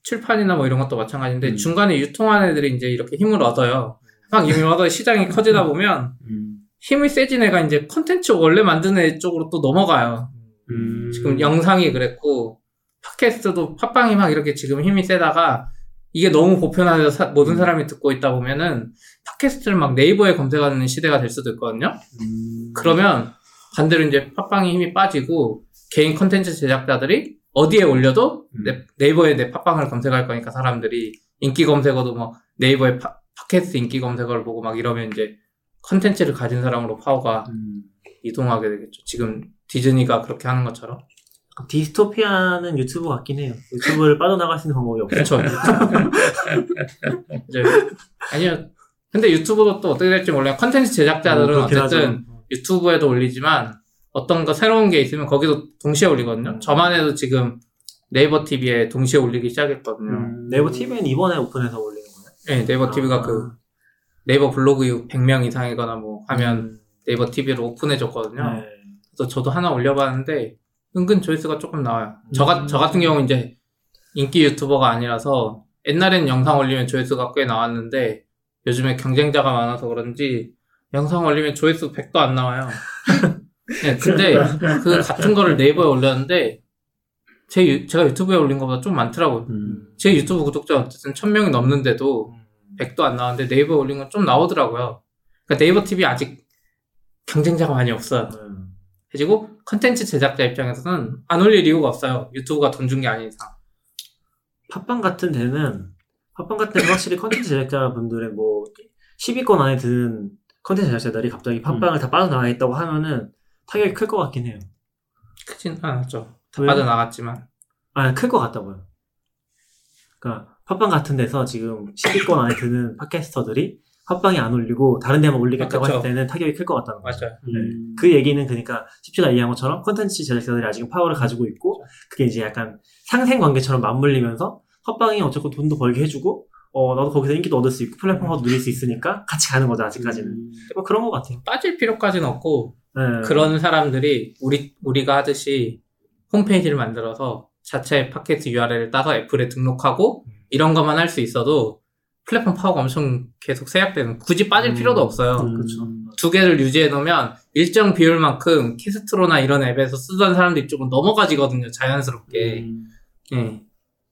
출판이나 뭐 이런 것도 마찬가지인데 음. 중간에 유통하는 애들이 이제 이렇게 힘을 얻어요. 막 힘을 얻어 시장이 커지다 보면 음. 힘이 세진 애가 이제 컨텐츠 원래 만드는 애 쪽으로 또 넘어가요. 음. 지금 영상이 그랬고 팟캐스트도 팟빵이 막 이렇게 지금 힘이 세다가 이게 너무 보편화돼서 사- 모든 음. 사람이 듣고 있다 보면은 팟캐스트를 막 네이버에 검색하는 시대가 될 수도 있거든요. 음. 그러면 반대로 이제 팟빵이 힘이 빠지고 개인 컨텐츠 제작자들이 어디에 올려도 음. 네, 네이버에 내 팟빵을 검색할 거니까 사람들이 인기 검색어도 뭐 네이버에 파- 팟캐스트 인기 검색어를 보고 막 이러면 이제 컨텐츠를 가진 사람으로 파워가 음. 이동하게 되겠죠. 지금 디즈니가 그렇게 하는 것처럼. 디스토피아는 유튜브 같긴 해요. 유튜브를 빠져나갈 수 있는 방법이 없어요. 그렇죠. 이제 아니요. 근데 유튜브도 또 어떻게 될지 몰라요. 컨텐츠 제작자들은 음, 그렇긴 어쨌든 하죠. 유튜브에도 올리지만 어떤 거 새로운 게 있으면 거기도 동시에 올리거든요. 음. 저만 해도 지금 네이버 TV에 동시에 올리기 시작했거든요. 음. 네이버 TV는 이번에 오픈해서 올리는 거예요. 네, 네이버 TV가 아. 그 네이버 블로그 100명 이상이거나 뭐 하면 음. 네이버 TV로 오픈해줬거든요. 네. 팟캐스트도 저도 하나 올려봤는데 은근 조회수가 조금 나와요. 저, 가, 저 같은 경우는 이제 인기 유튜버가 아니라서 옛날엔 영상 올리면 조회수가 꽤 나왔는데 요즘에 경쟁자가 많아서 그런지 영상 올리면 조회수 100도 안 나와요. 네, 근데 그 같은 거를 네이버에 올렸는데 제 유- 제가 유튜브에 올린 것보다 좀 많더라고요. 음. 제 유튜브 구독자 어쨌든 1000명이 넘는데도 100도 안 나왔는데 네이버에 올린 건 좀 나오더라고요. 그러니까 네이버 TV 아직 경쟁자가 많이 없어요. 음. 그리고 컨텐츠 제작자 입장에서는 안 올릴 이유가 없어요. 유튜브가 돈 준 게 아닌 이상. 팟빵 같은 데는 팟빵 같은 데는 확실히 컨텐츠 제작자분들의 뭐 10위권 안에 드는 컨텐츠 제작자들이 갑자기 팟빵을 다 빠져나가겠다고 하면은 타격이 클 것 같긴 해요. 크진 않았죠. 다 왜요? 빠져나갔지만. 아, 클 것 같다고요. 그러니까 팟빵 같은 데서 지금 10위권 안에 드는 팟캐스터들이 팟빵에 안 올리고 다른 데만 올리겠다고 아, 그쵸. 할 때는 타격이 클 것 같다는 거죠. 맞아요. 음. 그 얘기는 그러니까 십시가 얘기한 것처럼 컨텐츠 제작자들이 아직은 파워를 가지고 있고 그게 이제 약간 상생 관계처럼 맞물리면서 팟빵이 어쨌건 돈도 벌게 해주고 어 나도 거기서 인기도 얻을 수 있고 플랫폼도 누릴 수 있으니까 같이 가는 거죠 아직까지는 음. 뭐 그런 것 같아요. 빠질 필요까지는 없고 네. 그런 사람들이 우리 우리가 하듯이 홈페이지를 만들어서 자체 팟캐스트 URL을 따서 애플에 등록하고 이런 것만 할 수 있어도 플랫폼 파워가 엄청 계속 제약되는 굳이 빠질 음, 필요도 없어요. 음. 그렇죠. 두 개를 유지해 놓으면 일정 비율만큼 키스트로나 이런 앱에서 쓰던 사람들이 조금 넘어가지거든요. 자연스럽게. 음. 예.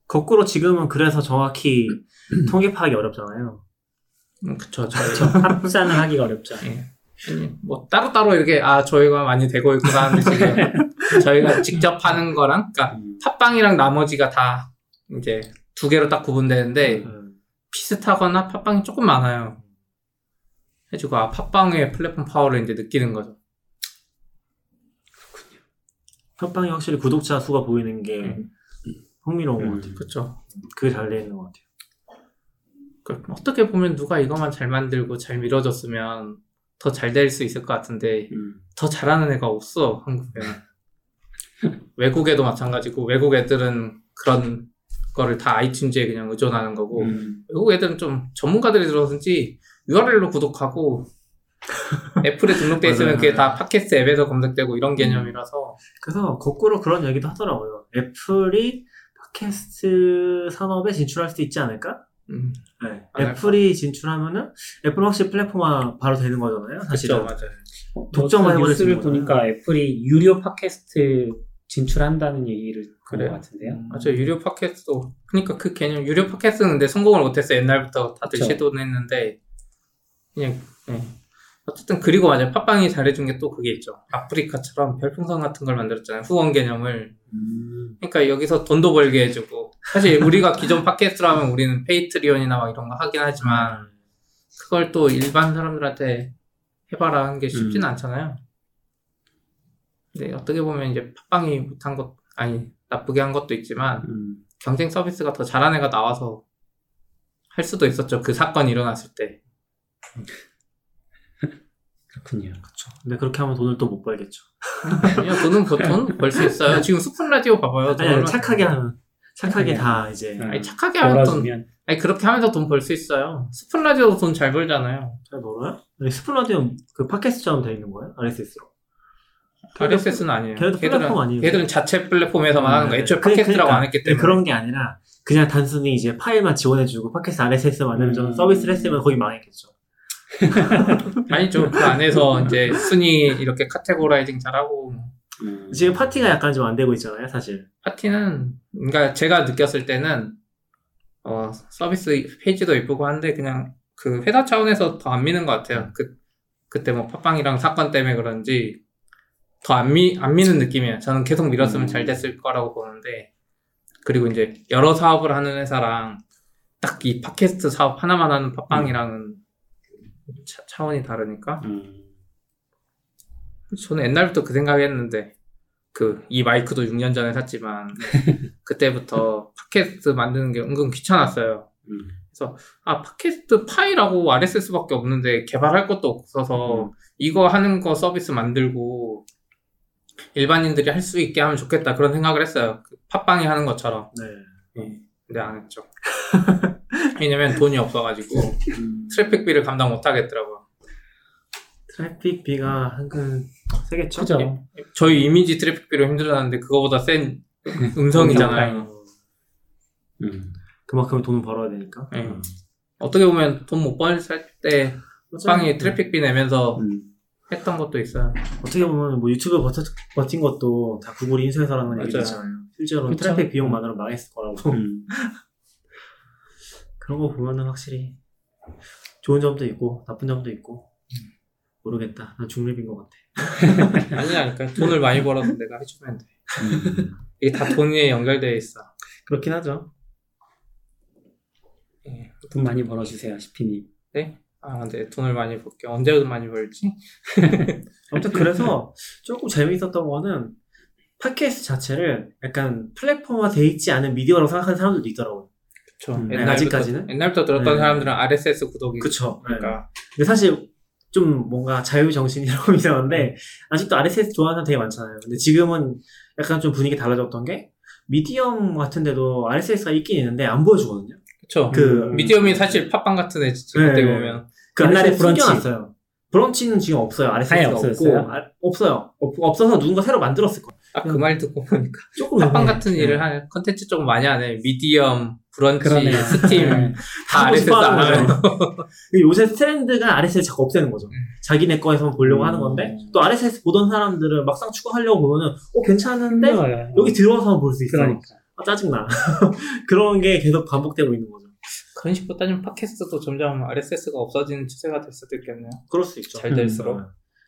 거꾸로 지금은 그래서 정확히 통계 파악이 어렵잖아요. 음, 그쵸. 저희, 합산을 하기가 어렵죠. 예. 뭐, 따로따로 이렇게, 아, 저희가 많이 되고 있구나 하는 듯이 저희가 직접 하는 거랑, 그니까, 음. 팟빵이랑 나머지가 다, 이제, 두 개로 딱 구분되는데, 음. 비슷하거나 팟빵이 조금 많아요. 해주고, 아, 팟빵의 플랫폼 파워를 이제 느끼는 거죠. 팟빵이 확실히 구독자 수가 보이는 게 음. 흥미로운 음. 것 같아요. 그쵸. 그게 잘 돼 있는 것 같아요. 그, 어떻게 보면 누가 이것만 잘 만들고 잘 밀어줬으면 더 잘 될 수 있을 것 같은데, 음. 더 잘하는 애가 없어, 한국에는. 외국에도 마찬가지고, 외국 애들은 그런 거를 다 아이튠즈에 그냥 의존하는 거고, 음. 외국 애들은 좀 전문가들이 들어서인지 URL로 구독하고, 애플에 등록돼 있으면. 그게 다 팟캐스트 앱에서 검색되고 이런 개념이라서, 그래서 거꾸로 그런 얘기도 하더라고요. 애플이 팟캐스트 산업에 진출할 수도 있지 않을까? 음, 네. 애플이 진출하면은 애플 확실히 플랫폼화 바로 되는 거잖아요. 사실은. 그쵸, 맞아요. 어떤 해버릴 수 있는 보니까 애플이 유료 팟캐스트 진출한다는 얘기를? 것 같은데요. 음. 맞아요. 유료 팟캐스트도, 그니까 그 개념, 유료 팟캐스트는 근데 성공을 못했어. 옛날부터 다들 그쵸. 시도는 했는데, 그냥, 예. 어쨌든, 그리고 맞아요. 팟빵이 잘해준 게 또 그게 있죠. 아프리카처럼 별풍선 같은 걸 만들었잖아요. 후원 개념을. 음. 그러니까 여기서 돈도 벌게 해주고, 사실 우리가 기존 팟캐스트라면 우리는 Patreon이나 막 이런 거 하긴 하지만, 그걸 또 일반 사람들한테 해봐라 하는 게 쉽진 음. 않잖아요. 근데 어떻게 보면 이제 팟빵이 못한 것, 아니, 나쁘게 한 것도 있지만, 음. 경쟁 서비스가 더 잘한 애가 나와서 할 수도 있었죠. 그 사건이 일어났을 때. 그렇군요. 그렇죠. 근데 그렇게 하면 돈을 또 못 벌겠죠. 아니요, 돈은 돈 벌 수 있어요. 지금 스푼 라디오 봐봐요. 돈 아니, 아니 착하게 하면 착하게 착하게 다 이제 음. 아니, 착하게 하면 돈, 아니, 그렇게 하면서 돈 벌 수 있어요. 스푼 라디오도 돈 잘 벌잖아요. 잘 벌어요? 아니, 스푼 라디오 그 팟캐스트처럼 돼 있는 거예요? RSS로? RSS는 아니에요. 걔네도 플랫폼 아니에요? 걔들은 자체 플랫폼에서만 하는 거예요. 애초에 그- 팟캐스트라고 그러니까 안 했기 때문에. 그런 게 아니라 그냥 단순히 이제 파일만 지원해주고 팟캐스트 RSS 만드는 좀 음. 서비스를 했으면 거기 망했겠죠. 아니죠. 그 안에서 이제 순위 이렇게 categorizing 잘하고. 음. 지금 팟티가 약간 좀 안 되고 있잖아요, 사실. 팟티는, 그러니까 제가 느꼈을 때는, 어, 서비스 페이지도 이쁘고 한데, 그냥 그 회사 차원에서 더 안 미는 것 같아요. 그, 그때 뭐 팟빵이랑 사건 때문에 그런지, 더 안 미, 안 미는 느낌이에요. 저는 계속 밀었으면 음. 잘 됐을 거라고 보는데, 그리고 이제 여러 사업을 하는 회사랑, 딱 이 팟캐스트 사업 하나만 하는 팟빵이랑은 차, 차원이 다르니까, 음. 저는 옛날부터 그 생각했는데 그 이 마이크도 6년 전에 샀지만 그때부터 팟캐스트 만드는 게 은근 귀찮았어요. 음. 아 팟캐스트 파일하고 RSS밖에 없는데 개발할 것도 없어서 이거 하는 거 서비스 만들고 일반인들이 할 수 있게 하면 좋겠다 그런 생각을 했어요. 그 팟빵이 하는 것처럼. 네. 예. 근데 안 했죠. 왜냐면 돈이 없어가지고 음. 트래픽비를 감당 못 하겠더라고요. 트래픽비가 한근 세겠죠? 그죠. 저희 이미지 트래픽비로 힘들었는데 그거보다 센 음성이잖아요. 음. 그만큼 돈을 벌어야 되니까. 예. 어떻게 보면 돈 못 벌 때 빵이 네. 트래픽비 내면서 음. 했던 것도 있어요. 어떻게 보면 뭐 유튜브 버텨, 버틴 것도 다 구글이 인수해서라는 맞아요. 얘기잖아요. 실제로 그쵸. 트래픽 비용만으로 망했을 거라고. 음. 그런 거 보면은 확실히 좋은 점도 있고 나쁜 점도 있고 모르겠다. 난 중립인 것 같아. 아니라니까 돈을 많이 벌어서 내가 해주면 돼. 음. 이게 다 돈에 연결되어 있어. 그렇긴 하죠. 예. 돈 많이 벌어주세요, 시피님. 네? 아 근데 돈을 많이 벌게 언제 많이 벌지? 아무튼 그래서 조금 재미있었던 거는 팟캐스트 자체를 약간 플랫폼화 돼 있지 않은 미디어라고 생각하는 사람들도 있더라고요. 그쵸. 음, 옛날부터, 아직까지는? 옛날부터 들었던 네. 사람들은 RSS 구독이 그쵸. 그러니까 근데 사실 좀 뭔가 자유 정신이라고 이상한데 아직도 RSS 좋아하는 사람 되게 많잖아요. 근데 지금은 약간 좀 분위기 달라졌던 게 미디엄 같은 데도 RSS가 있긴 있는데 안 보여주거든요. 그쵸. 그 미디엄이 사실 팟빵 같은 애 지금 네. 어떻게 보면 그 옛날에 브런치. 숨겨놨어요. 브런치는 지금 없어요. RSS가 없고? 아, 없어요. 없, 없어서 누군가 새로 만들었을 거예요. 딱 그 말 듣고 보니까 조금 팟빵 애매해. 같은 네. 일을 할 컨텐츠 조금 많이 하네. 미디엄, 브런치, 그러네요. 스팀 네. 다 RSS 하는 근데 요새 트렌드가 RSS 자꾸 없애는 거죠. 음. 자기네 거에서만 보려고 음. 하는 건데 또 RSS 보던 사람들은 막상 추가하려고 보면은 어 괜찮은데 힘들어요. 여기 들어와서 볼 수 있어. 그러니까. 아, 짜증나. 그런 게 계속 반복되고 있는 거죠. 그런 식으로 따지면 팟캐스트도 점점 RSS가 없어지는 추세가 될 수도 있겠네요. 그럴 수 있죠. 잘 될수록. 음.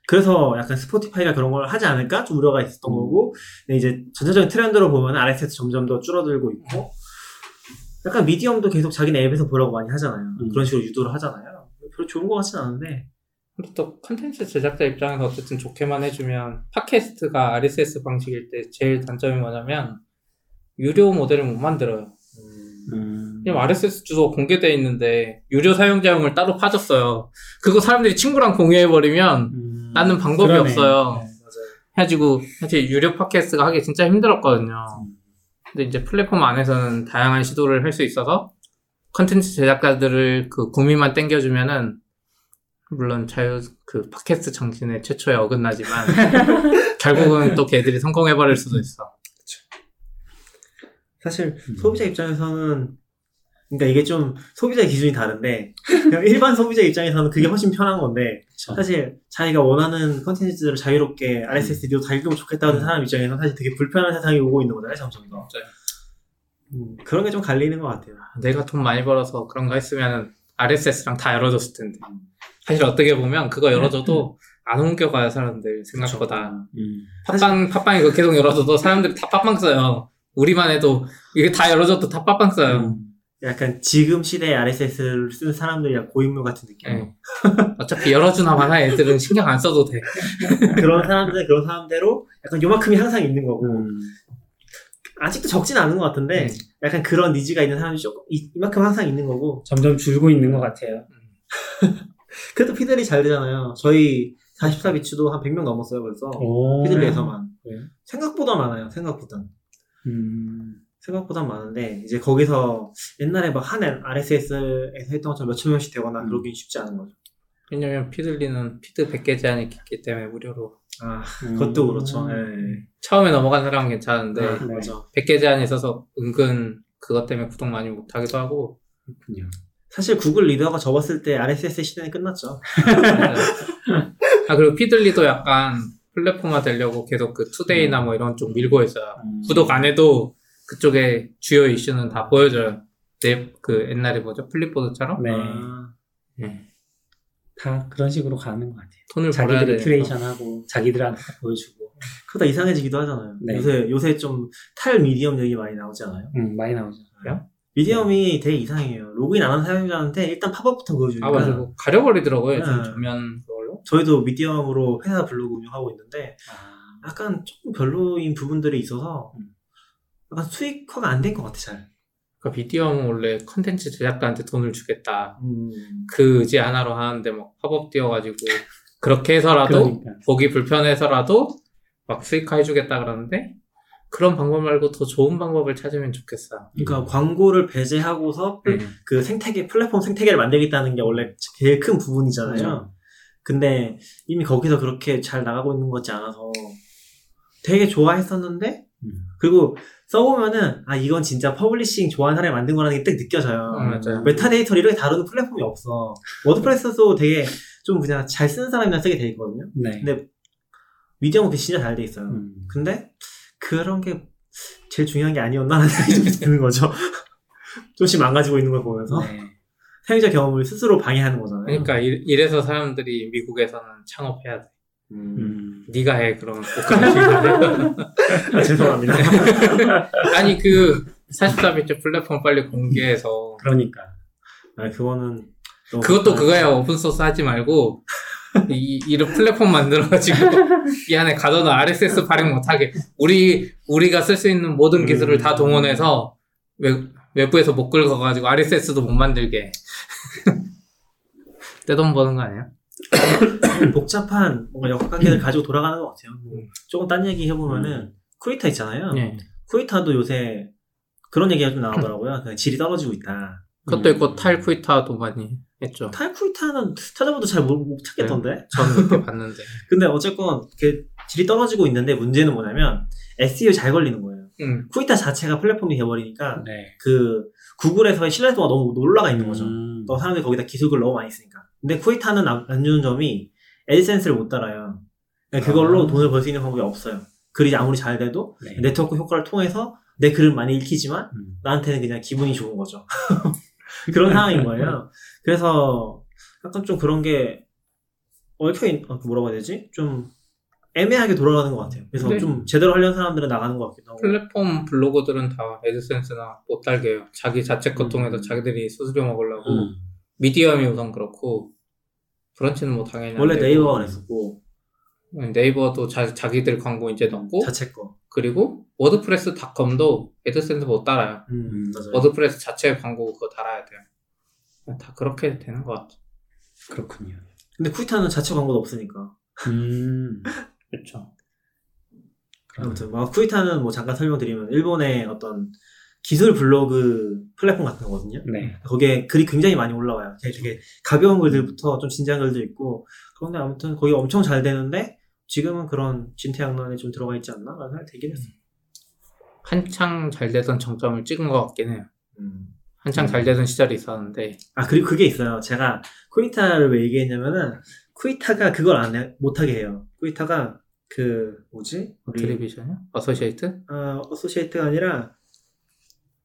그래서 약간 스포티파이가 그런 걸 하지 않을까 좀 우려가 있었던 음. 거고 근데 이제 전체적인 트렌드로 보면 RSS 점점 더 줄어들고 있고 약간 미디엄도 계속 자기네 앱에서 보라고 많이 하잖아요. 음. 그런 식으로 유도를 하잖아요. 별로 좋은 것 같진 않은데 근데 또 컨텐츠 제작자 입장에서 어쨌든 좋게만 해주면 팟캐스트가 RSS 방식일 때 제일 단점이 뭐냐면 유료 모델을 못 만들어요. 음. 그냥 RSS 주소가 공개되어 있는데 유료 사용자용을 따로 파줬어요. 그거 사람들이 친구랑 공유해버리면 음. 나는 방법이 그러네. 없어요. 네. 해가지고 사실 유료 팟캐스트가 하기 진짜 힘들었거든요. 음. 근데 이제 플랫폼 안에서는 다양한 시도를 할 수 있어서 컨텐츠 제작자들을 그 구미만 땡겨주면은 물론 자유 그 팟캐스트 정신의 최초에 어긋나지만 결국은 또 걔들이 성공해버릴 수도 있어. 사실 음. 소비자 입장에서는 그러니까 이게 좀 소비자의 기준이 다른데 일반 소비자 입장에서는 그게 훨씬 편한 건데 그쵸. 사실 자기가 원하는 컨텐츠들을 자유롭게 RSS 리도 다 읽으면 좋겠다는 사람 입장에서는 사실 되게 불편한 세상이 오고 있는 거잖아요 점점 더 맞아요. 음, 그런 게 좀 갈리는 것 같아요 내가 돈 많이 벌어서 그런 거 했으면은 RSS랑 다 열어줬을 텐데. 사실 어떻게 보면 그거 열어줘도 안 옮겨가요 사람들 생각보다. 음. 팟빵 팟빵 이거 계속 열어줘도 사람들이 다 팟빵 써요. 우리만 해도 이게 다 열어줘도 다 팟빵 써요. 음. 약간 지금 시대에 RSS를 쓰는 사람들이랑 고인물 같은 느낌 예. 어차피 열어주나 마나 애들은 신경 안 써도 돼. 그런 사람들 그런 사람대로 약간 요만큼이 항상 있는 거고 음. 아직도 적진 않은 것 같은데 음. 약간 그런 니즈가 있는 사람이 조금 이, 이만큼 항상 있는 거고 점점 줄고 있는 것 같아요. 그래도 Feedly 잘 되잖아요 저희 44BITS도 한 100명 넘었어요 벌써 오. Feedly에서만 네. 생각보다 많아요 생각보다 음. 생각보다 많은데 이제 거기서 옛날에 막 한 RSS에서 했던 것처럼 몇천 명씩 되거나 음. 그러긴 쉽지 않은 거죠 왜냐면 Feedly는 feed 100개 제한이 있기 때문에 무료로. 아 음. 그것도 그렇죠 예. 처음에 넘어간 사람은 괜찮은데 아, 네. 맞아 100개 제한이 있어서 은근 그것 때문에 구독 많이 못하기도 하고. 그렇군요. 사실 Google Reader가 접었을 때 RSS 시대는 끝났죠 아 그리고 Feedly도 약간 플랫폼화 되려고 계속 그 Today나 뭐 이런 쪽 밀고 있어요. 음. 구독 안 해도 그쪽에 주요 이슈는 다 보여줘요. 왜 그 옛날에 뭐죠 Flipboard처럼 네. 아, 예. 다 그런 식으로 가는 것 같아요. 돈을 벌어야 자기들이 돼. curation하고 자기들한테 다 보여주고. 그러다 이상해지기도 하잖아요 네. 요새 요새 좀 탈 Medium 얘기 많이 나오지 않아요? 음, 많이 나오죠. Medium이 되게 이상해요 로그인 안 한 사용자한테 일단 popup부터 보여주니까 아 맞아 뭐 가려버리더라고요. 네. 전면 그걸로. 저희도 Medium으로 회사 블로그 운영하고 있는데 아, 약간 조금 별로인 부분들이 있어서 음. 약간 수익화가 안 된 것 같아 잘. 그러니까 Medium은 원래 컨텐츠 제작가한테 돈을 주겠다. 음. 그 의지 하나로 하는데 막 popup 띄워가지고 그렇게 해서라도 그러니까. 보기 불편해서라도 막 수익화 해주겠다 그러는데 그런 방법 말고 더 좋은 방법을 찾으면 좋겠어. 그러니까 광고를 배제하고서 플- 음. 그 생태계 플랫폼 생태계를 만들겠다는 게 원래 제일 큰 부분이잖아요. 근데 이미 거기서 그렇게 잘 나가고 있는 거지 않아서 되게 좋아했었는데 음. 그리고 써보면은 아 이건 진짜 publishing 좋아하는 사람이 만든 거라는 게 딱 느껴져요. 음, 맞아요. metadata를 이렇게 다루는 플랫폼이 없어. WordPress도 되게 좀 그냥 잘 쓰는 사람이나 쓰게 돼 있거든요. 네. 근데 미디어는 진짜 잘 돼 있어요. 음. 근데 그런 게 제일 중요한 게 아니었나라는 생각이 좀 드는 거죠. 조금씩 망가지고 있는 걸 보면서 네. 사용자 경험을 스스로 방해하는 거잖아요. 그러니까 이- 이래서 사람들이 미국에서는 창업해야 돼. 음. 음. 네가 해 그럼 복합 아, 죄송합니다. 아니 그 44비트 플랫폼 빨리 공개해서 그러니까. 아, 그거는 그것도 그거야 오픈 소스 하지 말고 이 이런 플랫폼 만들어가지고 이 안에 가둬놓은 RSS 발행 못하게 우리 우리가 쓸 수 있는 모든 기술을 다 동원해서 외, 외부에서 못 긁어가지고 RSS도 못 만들게 떼돈 버는 거 아니야? 복잡한 뭔가 역학관계를 가지고 돌아가는 것 같아요. 뭐 음. 조금 딴 얘기 해보면은 쿠이타 있잖아요. 예. 쿠이타도 요새 그런 얘기가 좀 나오더라고요. 그냥 질이 떨어지고 있다. 그것도 음. 있고 탈쿠이타도 많이 했죠. 타일 쿠이타는 찾아봐도 잘 못 찾겠던데. 저는 그렇게 봤는데. 근데 어쨌건 그 질이 떨어지고 있는데 문제는 뭐냐면 SEO 잘 걸리는 거예요. 음. 쿠이타 자체가 플랫폼이 돼버리니까 네. 그 구글에서의 신뢰도가 너무 올라가 있는 거죠. 음. 또 사람들이 거기다 기술을 너무 많이 쓰니까. 근데 쿠이타는 안, 안 좋은 점이 에디센스를 못 따라요. 그러니까 그걸로 아. 돈을 벌 수 있는 방법이 없어요. 글이 아무리 잘 돼도 네. 네트워크 효과를 통해서 내 글을 많이 읽히지만 음. 나한테는 그냥 기분이 좋은 거죠. 그런 상황인 거예요. 그래서 약간 좀 그런 게 얽혀 있, 어, 뭐라고 해야 되지? 좀 애매하게 돌아가는 것 같아요. 그래서 네. 좀 제대로 하려는 사람들은 나가는 것 같기도 하고. 플랫폼 블로거들은 다 애드센스나 못 달게요. 자기 자체 것 음. 통해서 자기들이 수수료 먹으려고 음. 미디엄이 우선 그렇고 브런치는 뭐 당연히 안 원래. 네이버가 그랬었고 네이버도 자, 자기들 광고 이제 넣고 자체 거. 그리고 WordPress.com도 AdSense 못 달아요. 음, 맞아요. WordPress 자체 광고 그거 달아야 돼요. 다 그렇게 되는 것 같아. 그렇군요. 근데 쿠이타는 자체 광고도 없으니까. 음. 그렇죠. 아무튼 뭐 Qiita는 뭐 잠깐 설명드리면 일본의 어떤 기술 블로그 플랫폼 같은 거거든요. 네. 거기에 글이 굉장히 많이 올라와요. 되게, 되게 가벼운 글들부터 좀 진지한 글도 있고 그런데 아무튼 거기 엄청 잘 되는데 지금은 그런 진퇴양난에 좀 들어가 있지 않나? 라는 생각이 들긴 했어요. 한창 잘 되던 정점을 찍은 것 같긴 해요. 음. 한창 잘 되던 시절이 있었는데 아 그리고 그게 있어요. 제가 Qiita를 왜 얘기했냐면은 Qiita가 그걸 안 해, 못하게 해요. Qiita가 그 뭐지? 우리 attribution이요? associate? 어, associate가 아니라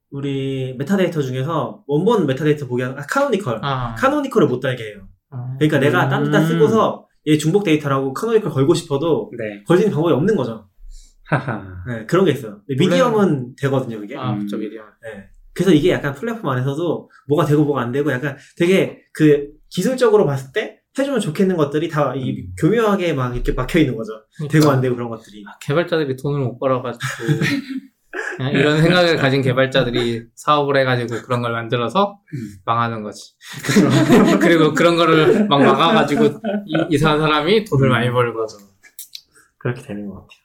우리 메타데이터 중에서 원본 메타데이터 보기 하는 아 canonical 아, canonical을 못 달게 해요. 아. 그러니까 내가 딴 데다 음. 쓰고서 얘 중복 데이터라고 canonical 걸고 싶어도 네. 걸 수 있는 방법이 없는 거죠. 하하. 네, 그런 게 있어요. 미디엄은 되거든요, 그게. 아, 음. 저 미디엄. 네. 그래서 이게 약간 플랫폼 안에서도 뭐가 되고 뭐가 안 되고 약간 되게 그 기술적으로 봤을 때 해주면 좋겠는 것들이 다이 음. 교묘하게 막 이렇게 막혀 있는 거죠. 되고 안 되고 그런 것들이. 개발자들이 돈을 못 벌어가지고 이런 생각을 가진 개발자들이 사업을 해가지고 그런 걸 만들어서 음. 망하는 거지. 그리고 그런 거를 막 막아가지고 이, 이상한 사람이 돈을 많이 벌고 그렇게 되는 것 같아요.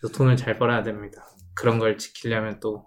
그래서 돈을 잘 벌어야 됩니다. 그런 걸 지키려면 또